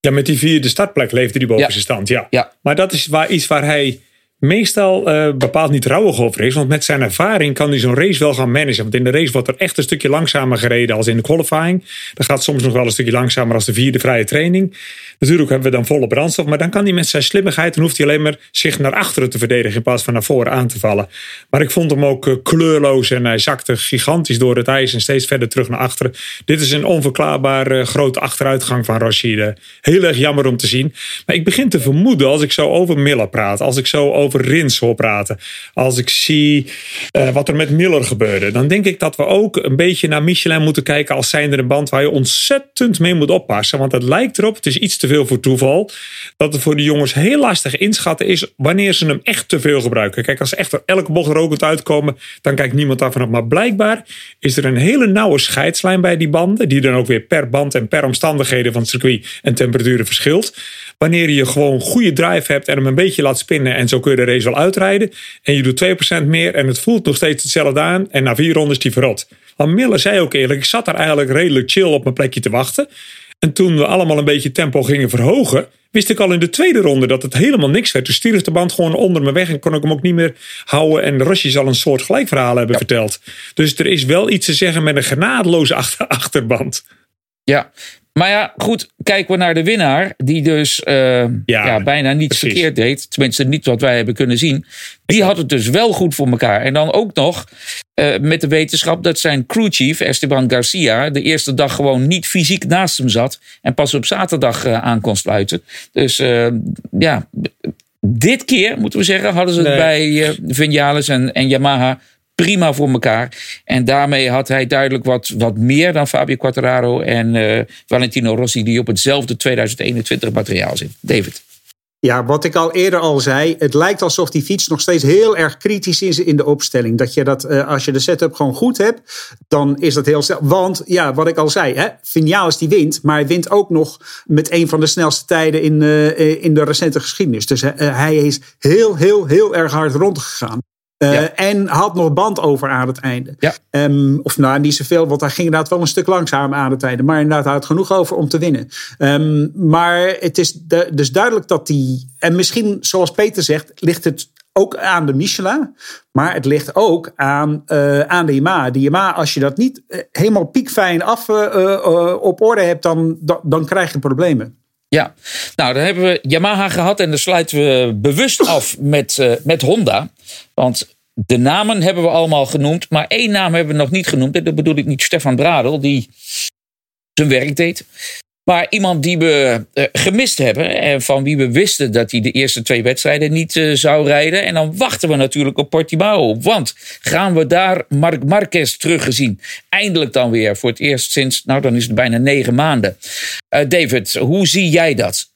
Ja, met die vierde startplek leefde hij boven Ja. zijn stand, ja. Ja. Maar dat is waar, iets waar hij meestal uh, bepaald niet over is. Want met zijn ervaring kan hij zo'n race wel gaan managen. Want in de race wordt er echt een stukje langzamer gereden als in de qualifying. Dan gaat soms nog wel een stukje langzamer als de vierde vrije training. Natuurlijk hebben we dan volle brandstof. Maar dan kan hij met zijn slimmigheid, dan hoeft hij alleen maar zich naar achteren te verdedigen in plaats van naar voren aan te vallen. Maar ik vond hem ook uh, kleurloos en hij zakte gigantisch door het ijs en steeds verder terug naar achteren. Dit is een onverklaarbare uh, grote achteruitgang van Rashid. Heel erg jammer om te zien. Maar ik begin te vermoeden als ik zo over Miller praat, als ik zo over Rins hoor praten, als ik zie uh, wat er met Miller gebeurde, dan denk ik dat we ook een beetje naar Michelin moeten kijken als zijnde een band waar je ontzettend mee moet oppassen. Want het lijkt erop, het is iets te veel voor toeval, dat het voor de jongens heel lastig inschatten is wanneer ze hem echt te veel gebruiken. Kijk, als ze echt elke bocht rokend uitkomen, dan kijkt niemand daarvan op. Maar blijkbaar is er een hele nauwe scheidslijn bij die banden, die dan ook weer per band en per omstandigheden van het circuit en temperaturen verschilt. Wanneer je gewoon goede drive hebt en hem een beetje laat spinnen en zo kun je de race wel uitrijden. En je doet 2% meer en het voelt nog steeds hetzelfde aan en na vier rondes die verrot. Want Miller zei ook eerlijk, ik zat daar eigenlijk redelijk chill op mijn plekje te wachten. En toen we allemaal een beetje tempo gingen verhogen, wist ik al in de tweede ronde dat het helemaal niks werd. Dus stierf de band gewoon onder me weg en kon ik hem ook niet meer houden. En de Rossi zal een soort gelijkverhaal hebben verteld. Dus er is wel iets te zeggen met een genadeloze achter achterband. Ja, maar ja, goed, kijken we naar de winnaar, die dus uh, ja, ja, bijna niets precies. verkeerd deed. Tenminste, niet wat wij hebben kunnen zien. Die had het dus wel goed voor elkaar. En dan ook nog uh, met de wetenschap dat zijn crewchief, Esteban Garcia, de eerste dag gewoon niet fysiek naast hem zat. En pas op zaterdag uh, aan kon sluiten. Dus ja, dit keer, moeten we zeggen, hadden ze het nee. bij Vinales en, en Yamaha prima voor elkaar. En daarmee had hij duidelijk wat, wat meer dan Fabio Quartararo en uh, Valentino Rossi, die op hetzelfde 2021 materiaal zitten. David. Ja, wat ik al eerder al zei, het lijkt alsof die fiets nog steeds heel erg kritisch is in de opstelling. Dat je dat, uh, als je de setup gewoon goed hebt, dan is dat heel snel. Want ja, wat ik al zei, hè, Vinales die wint, maar hij wint ook nog met een van de snelste tijden in, uh, in de recente geschiedenis. Dus hij is heel, heel, heel erg hard rondgegaan. Uh, ja. En had nog band over aan het einde. Ja. Um, of nou, niet zoveel, want hij ging inderdaad wel een stuk langzamer aan het einde. Maar inderdaad, hij had genoeg over om te winnen. Um, maar het is de, dus duidelijk dat die. En misschien, zoals Peter zegt, ligt het ook aan de Michelin. Maar het ligt ook aan, uh, aan de Yamaha. De Yamaha, als je dat niet helemaal piekfijn af op orde hebt, dan, dan, dan krijg je problemen. Ja, nou dan hebben we Yamaha gehad en dan sluiten we bewust af met, uh, met Honda. Want de namen hebben we allemaal genoemd, maar één naam hebben we nog niet genoemd. En dat bedoel ik niet Stefan Bradel, die zijn werk deed. Maar iemand die we uh, gemist hebben en van wie we wisten dat hij de eerste twee wedstrijden niet uh, zou rijden. En dan wachten we natuurlijk op Portimao. Want gaan we daar Marc Marquez teruggezien? Eindelijk dan weer voor het eerst sinds, nou dan is het bijna negen maanden. Uh, David, hoe zie jij dat?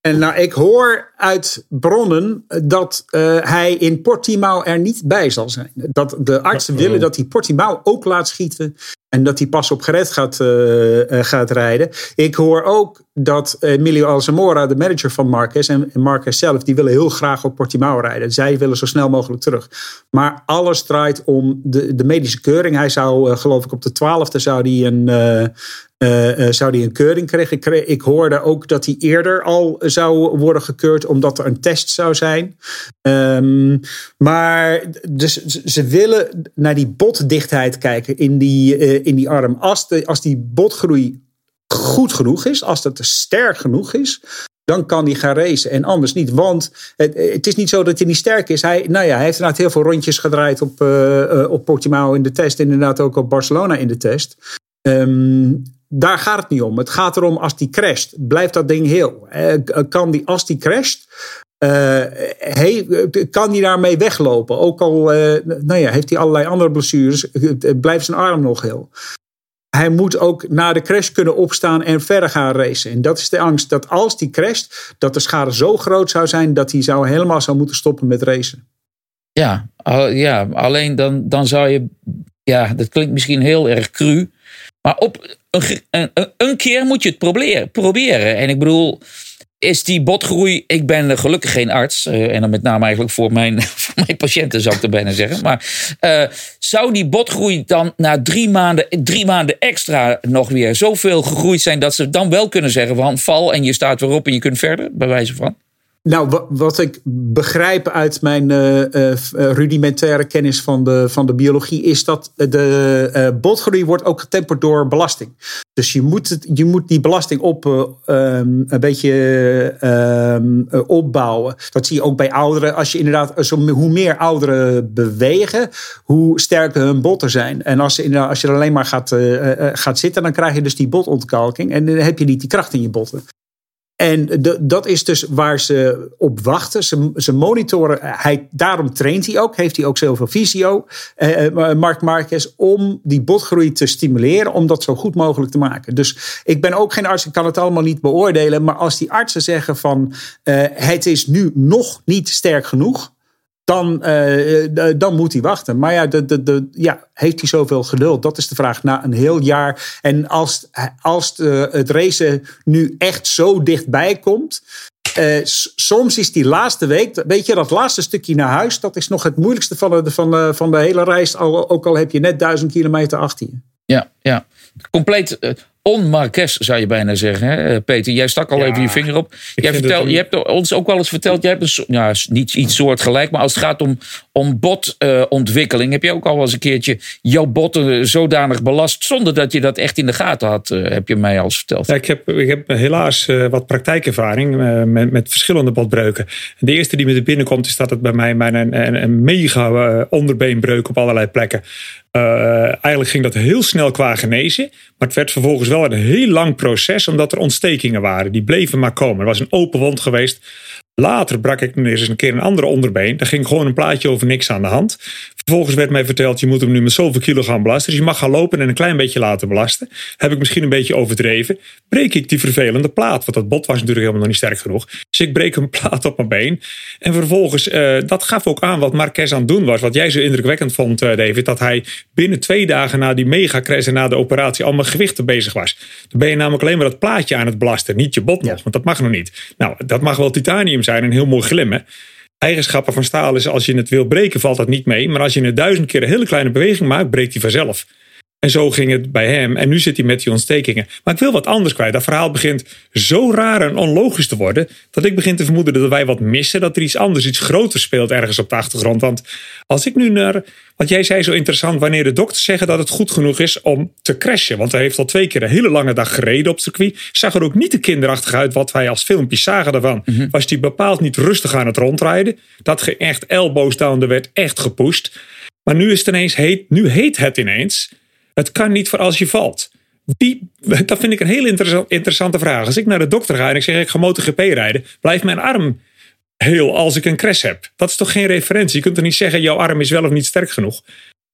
En nou, ik hoor uit bronnen dat uh, hij in Portimao er niet bij zal zijn. Dat de artsen willen dat hij Portimao ook laat schieten. En dat hij pas op gered gaat, uh, gaat rijden. Ik hoor ook dat Emilio Alzamora, de manager van Marquez en Marquez zelf, die willen heel graag op Portimao rijden. Zij willen zo snel mogelijk terug. Maar alles draait om de, de medische keuring. Hij zou, geloof ik, op de twaalfde zou hij een, uh, uh, zou hij een keuring krijgen. Ik, hoorde ook dat hij eerder al zou worden gekeurd, omdat er een test zou zijn. Um, maar dus ze willen naar die botdichtheid kijken in die, uh, in die arm. Als, de, als die botgroei goed genoeg is, als dat sterk genoeg is, dan kan hij gaan racen en anders niet. Want het, het, is niet zo dat hij niet sterk is. Hij, nou ja, hij heeft inderdaad heel veel rondjes gedraaid op, uh, op Portimao in de test. Inderdaad ook op Barcelona in de test. Um, daar gaat het niet om. Het gaat erom als die crasht, blijft dat ding heel. Kan die, als die crasht, hey, kan die daarmee weglopen? Ook al nou ja, heeft hij allerlei andere blessures, blijft zijn arm nog heel. Hij moet ook na de crash kunnen opstaan en verder gaan racen. En dat is de angst dat als die crasht, dat de schade zo groot zou zijn dat hij zou helemaal zou moeten stoppen met racen. Ja, ja alleen dan, dan zou je, ja, dat klinkt misschien heel erg cru. Maar op een, een, keer moet je het proberen, proberen. En ik bedoel, is die botgroei. Ik ben gelukkig geen arts. Uh, en dan met name eigenlijk voor mijn, voor mijn patiënten zou ik er bijna zeggen. Maar uh, zou die botgroei dan na drie maanden, drie maanden extra nog weer zoveel gegroeid zijn. dat ze dan wel kunnen zeggen: van val en je staat weer op en je kunt verder, bij wijze van? Nou, wat ik begrijp uit mijn uh, uh, rudimentaire kennis van de, van de biologie, is dat de botgroei wordt ook getemperd door belasting. Dus je moet, het, je moet die belasting op um, een beetje um, opbouwen. Dat zie je ook bij ouderen. Als je inderdaad, zo, hoe meer ouderen bewegen, hoe sterker hun botten zijn. En als, je, als je alleen maar gaat, gaat zitten, dan krijg je dus die botontkalking. En dan heb je niet die kracht in je botten. En dat is dus waar ze op wachten. Ze, ze monitoren, hij, daarom traint hij ook, heeft hij ook zoveel visio, eh, eh Mark Marquez, om die botgroei te stimuleren, om dat zo goed mogelijk te maken. Dus ik ben ook geen arts, ik kan het allemaal niet beoordelen, maar als die artsen zeggen van eh, het is nu nog niet sterk genoeg, dan, uh, dan moet hij wachten. Maar ja, de, de, ja, heeft hij zoveel geduld? Dat is de vraag. Na een heel jaar. En als, als de, het racen nu echt zo dichtbij komt. Soms is die laatste week, weet je, dat laatste stukje naar huis, dat is nog het moeilijkste van de, van van de hele reis. Ook al heb je net duizend kilometer achter je. Ja, ja. Compleet on-Marques, zou je bijna zeggen. Hè? Eh, Peter, jij stak al even je vinger op. Jij vertel, je hebt ons ook wel eens verteld, jij hebt een, ja, niet iets soortgelijk, maar als het gaat om, om botontwikkeling, uh, heb je ook al eens een keertje jouw botten zodanig belast, zonder dat je dat echt in de gaten had, uh, heb je mij al eens verteld. Ja, ik, heb, ik heb helaas uh, wat praktijkervaring met, met verschillende botbreuken. De eerste die me er binnenkomt is dat het bij mij mijn, een, een mega onderbeenbreuk op allerlei plekken. eigenlijk ging dat heel snel qua genezen, maar het werd vervolgens wel een heel lang proces, omdat er ontstekingen waren. Die bleven maar komen. Er was een open wond geweest. Later brak ik eens een keer een andere onderbeen. Daar ging gewoon een plaatje over niks aan de hand. Vervolgens werd mij verteld, je moet hem nu met zoveel kilo gaan belasten. Dus je mag gaan lopen en een klein beetje laten belasten. Heb ik misschien een beetje overdreven. Breek ik die vervelende plaat. Want dat bot was natuurlijk helemaal nog niet sterk genoeg. Dus ik breek een plaat op mijn been. En vervolgens, uh, dat gaf ook aan wat Marquez aan het doen was. Wat jij zo indrukwekkend vond, uh, David. Dat hij binnen twee dagen na die megacrash en na de operatie al met gewichten bezig was. Dan ben je namelijk alleen maar dat plaatje aan het belasten. Niet je bot nog, want dat mag nog niet. Nou, dat mag wel titanium zijn en heel mooi glimmen eigenschappen van staal is als je het wil breken, valt dat niet mee. Maar als je het duizend keer een hele kleine beweging maakt, breekt hij vanzelf. En zo ging het bij hem. En nu zit hij met die ontstekingen. Maar ik wil wat anders kwijt. Dat verhaal begint zo raar en onlogisch te worden. dat ik begin te vermoeden dat wij wat missen. Dat er iets anders, iets groters speelt ergens op de achtergrond. Want als ik nu naar. Wat jij zei zo interessant. wanneer de dokters zeggen dat het goed genoeg is om te crashen. Want hij heeft al twee keer een hele lange dag gereden op circuit. Zag er ook niet te kinderachtig uit wat wij als filmpjes zagen daarvan. Mhm. Was hij bepaald niet rustig aan het rondrijden. Dat ging echt elbows down. Er werd echt gepusht. Maar nu is het ineens heet. Nu heet het ineens het kan niet voor als je valt. Die, dat vind ik een heel interessante vraag. Als ik naar de dokter ga en ik zeg ik ga MotoGP rijden, blijft mijn arm heel als ik een crash heb. Dat is toch geen referentie? Je kunt er niet zeggen jouw arm is wel of niet sterk genoeg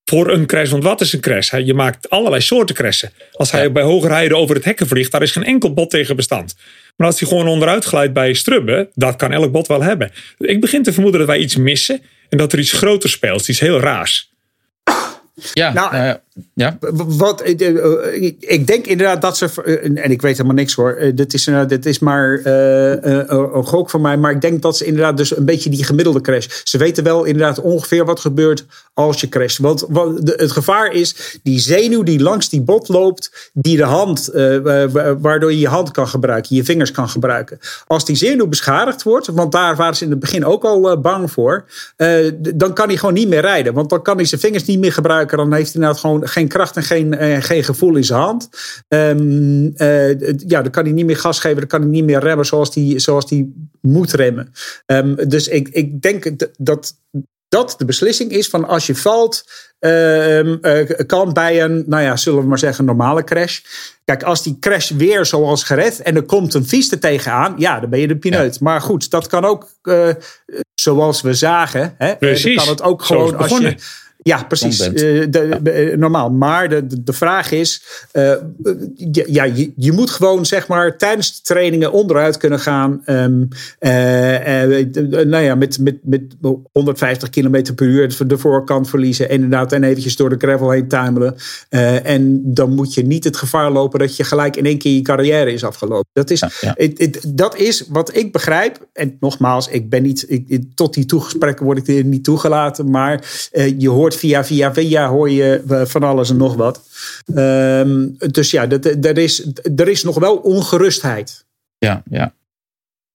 voor een crash. Want wat is een crash? Je maakt allerlei soorten crashen. Als hij bij hoge rijden over het hekken vliegt, daar is geen enkel bot tegen bestand. Maar als hij gewoon onderuit glijdt bij strubben, dat kan elk bot wel hebben. Ik begin te vermoeden dat wij iets missen en dat er iets groter speelt, iets heel raars. Ja, nou, uh, ja. Wat, eh, eh, ik denk inderdaad dat ze. En ik weet helemaal niks hoor. Dit is, dit is maar een gok van mij. Maar ik denk dat ze inderdaad dus een beetje die gemiddelde crash. Ze weten wel inderdaad ongeveer wat gebeurt als je crasht. Want het gevaar is die zenuw die langs die bot loopt. Die de hand, waardoor je je hand kan gebruiken. Je vingers kan gebruiken. Als die zenuw beschadigd wordt. Want daar waren ze in het begin ook al bang voor. Dan kan hij gewoon niet meer rijden. Want dan kan hij zijn vingers niet meer gebruiken dan heeft hij inderdaad gewoon geen kracht en geen, uh, geen gevoel in zijn hand. Um, uh, ja, dan kan hij niet meer gas geven, dan kan hij niet meer remmen zoals hij zoals die moet remmen. Um, dus ik, ik denk dat dat de beslissing is van als je valt, uh, kan bij een, nou ja, zullen we maar zeggen, normale crash. Kijk, als die crash weer zoals gered en er komt een vies er tegenaan, ja, dan ben je de pineut. Maar goed, dat kan ook, uh, zoals we zagen, hè, Precies. kan het ook gewoon als je ja, precies. Uh, de, uh, normaal. Maar de, de, vraag is: uh, ja, je, je, moet gewoon zeg maar tijdens de trainingen onderuit kunnen gaan. Um, nou ja, met, met, met 150 km per uur de voorkant verliezen. En inderdaad, en eventjes door de gravel heen tuimelen. en dan moet je niet het gevaar lopen dat je gelijk in één keer je carrière is afgelopen. Dat is, ja, ja. It, it, dat is wat ik begrijp. En nogmaals, ik ben niet, ik, tot die toegesprekken word ik er niet toegelaten. Maar je hoort via, via, via hoor je van alles en nog wat. Um, dus ja, er is, er is nog wel ongerustheid. Ja, ja.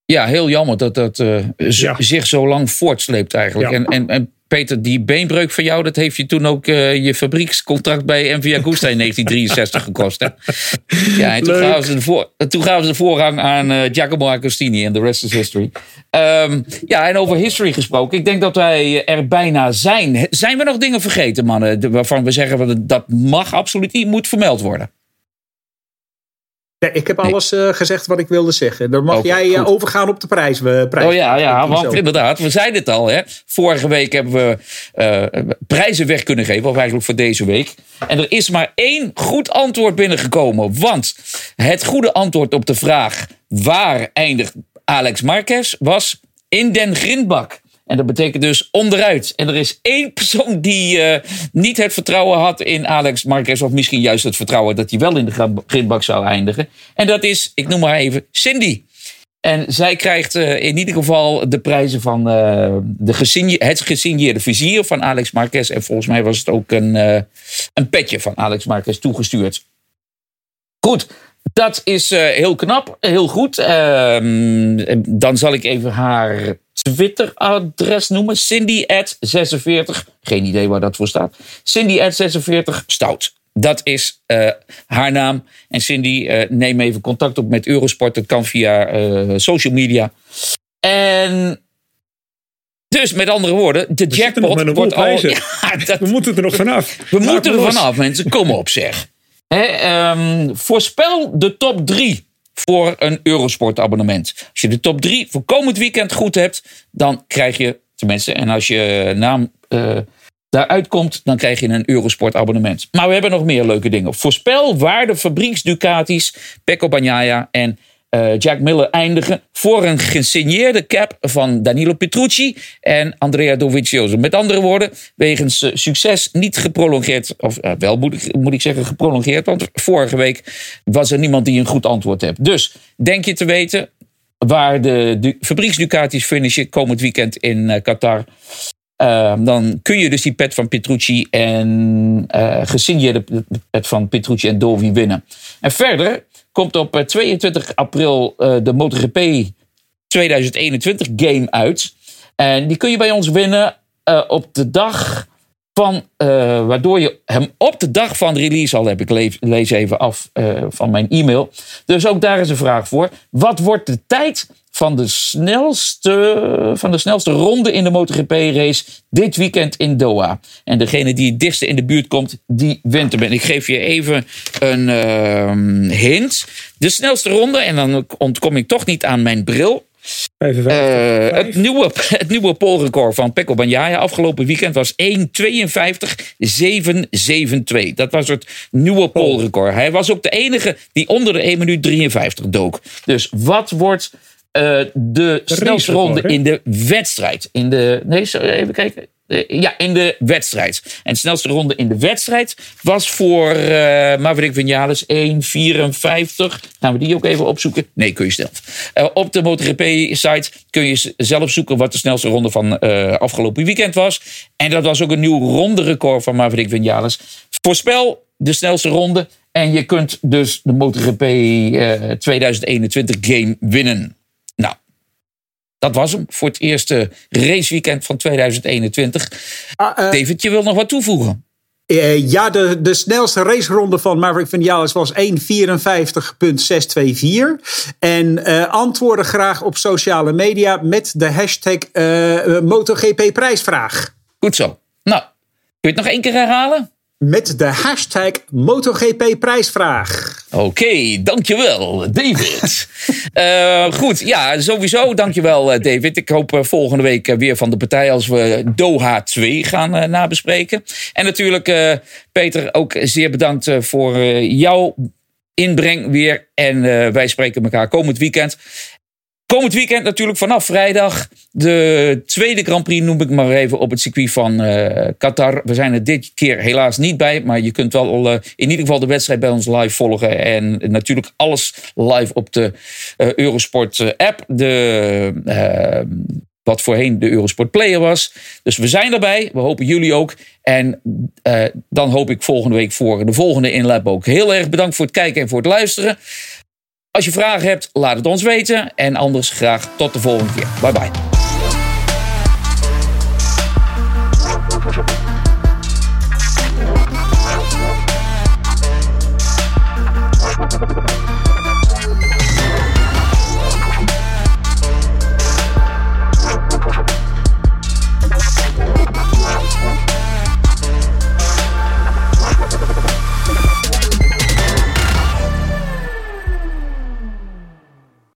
Ja, heel jammer dat dat uh, Ja. zich zo lang voortsleept eigenlijk. Ja. En, en, en Peter, die beenbreuk van jou, dat heeft je toen ook eh, je fabriekscontract bij MV Agusta in 1963 gekost. Hè? Ja, en toen gaven, ze de voor, toen gaven ze de voorrang aan eh, Giacomo Agostini en the rest is history. Ehm, ja, en over history gesproken. Ik denk dat wij er bijna zijn. Zijn we nog dingen vergeten, mannen, waarvan we zeggen dat dat mag absoluut niet, moet vermeld worden? Ja, ik heb alles eh, gezegd wat ik wilde zeggen. Dan mag jij eh, overgaan op de prijs. eh, prijs Oh ja, ja Zo. want inderdaad, we zeiden het al. Hè. Vorige week hebben we prijzen weg kunnen geven, of eigenlijk voor deze week. En er is maar één goed antwoord binnengekomen. Want het goede antwoord op de vraag waar eindigt Alex Marquez was in den grindbak. En dat betekent dus onderuit. En er is één persoon die eh, niet het vertrouwen had in Alex Marquez. Of misschien juist het vertrouwen dat hij wel in de grindbak zou eindigen. En dat is, ik noem maar even, Cindy. En zij krijgt eh, in ieder geval de prijzen van eh, de gesigne- het gesigneerde vizier van Alex Marquez. En volgens mij was het ook een, een petje van Alex Marquez toegestuurd. Goed, dat is heel knap, heel goed. Ehm, dan zal ik even haar Twitter-adres noemen. Cindy 46. Geen idee waar dat voor staat. Cindy 46 Stout. Dat is eh, haar naam. En Cindy, eh, neem even contact op met Eurosport. Dat kan via eh, social media. En dus met andere woorden, de jackpot wordt al. prijzen. Ja, dat, We moeten er nog vanaf. we moeten er los. vanaf, mensen. Kom op, zeg. Hè, ehm, voorspel de top 3 voor een Eurosport-abonnement. Als je de top 3 voor komend weekend goed hebt, dan krijg je, tenminste, en als je naam eh, daaruit komt, dan krijg je een Eurosport-abonnement. Maar we hebben nog meer leuke dingen. Voorspel waar de fabrieks Ducatis, Pecco Bagnaia en eh, Jack Miller eindigen voor een gesigneerde cap van Danilo Petrucci en Andrea Dovizioso. Met andere woorden, wegens eh, succes niet geprolongeerd, of eh, wel moet ik, moet ik zeggen geprolongeerd, want vorige week was er niemand die een goed antwoord heeft. Dus denk je te weten waar de, du fabrieks Ducatis finishen komend weekend in Qatar. Dan kun je dus die pet van Petrucci en uh, gesigneerde pet van Petrucci en Dovi winnen. En verder komt op uh, 22 april uh, de MotoGP 2021 game uit. En die kun je bij ons winnen uh, op de dag van, waardoor je hem op de dag van release al heb ik lees, even af van mijn e-mail. Dus ook daar is een vraag voor. Wat wordt de tijd van de snelste, van de snelste ronde in de MotoGP race dit weekend in Doha? En degene die het dichtste in de buurt komt, die wint hem. En ik geef je even een uh, hint. De snelste ronde, en dan ontkom ik toch niet aan mijn bril. Uh, het, nieuwe, het nieuwe polrecord van Pecco Bagnaia afgelopen weekend was 1.52.772. Dat was het nieuwe polrecord. Hij was ook de enige die onder de 1 minuut 53 dook. Dus wat wordt de snelste ronde in de wedstrijd? In de, nee, even kijken. Ja, in de wedstrijd. En de snelste ronde in de wedstrijd was voor uh, Maverick Vinales 1,54. Gaan we die ook even opzoeken? Nee, kun je zelf. Uh, op de MotoGP-site kun je zelf zoeken wat de snelste ronde van uh, afgelopen weekend was. En dat was ook een nieuw ronderecord van Maverick Vinales. Voorspel de snelste ronde. En je kunt dus de MotoGP 2021 game winnen. Dat was hem voor het eerste raceweekend van 2021. Uh, uh, David, je wil nog wat toevoegen? Uh, ja, de, de snelste raceronde van Maverick Vinales was 1.54.624. En uh, antwoorden graag op sociale media met de hashtag MotoGP prijsvraag. Goed zo. Nou, kun je het nog één keer herhalen? Met de hashtag MotoGP prijsvraag. Oké, okay, dankjewel, David. uh, goed, ja, sowieso dankjewel, David. Ik hoop uh, volgende week weer van de partij als we Doha 2 gaan nabespreken. En natuurlijk, Peter, ook zeer bedankt voor jouw inbreng weer. En wij spreken elkaar komend weekend. Komend weekend natuurlijk vanaf vrijdag de tweede Grand Prix noem ik maar even op het circuit van uh, Qatar. We zijn er dit keer helaas niet bij, maar je kunt wel uh, in ieder geval de wedstrijd bij ons live volgen. En natuurlijk alles live op de uh, Eurosport app. De, wat voorheen de Eurosport Player was. Dus we zijn erbij. We hopen jullie ook. En dan hoop ik volgende week voor de volgende inlap ook. Heel erg bedankt voor het kijken en voor het luisteren. Als je vragen hebt, laat het ons weten. En anders graag tot de volgende keer. Bye bye.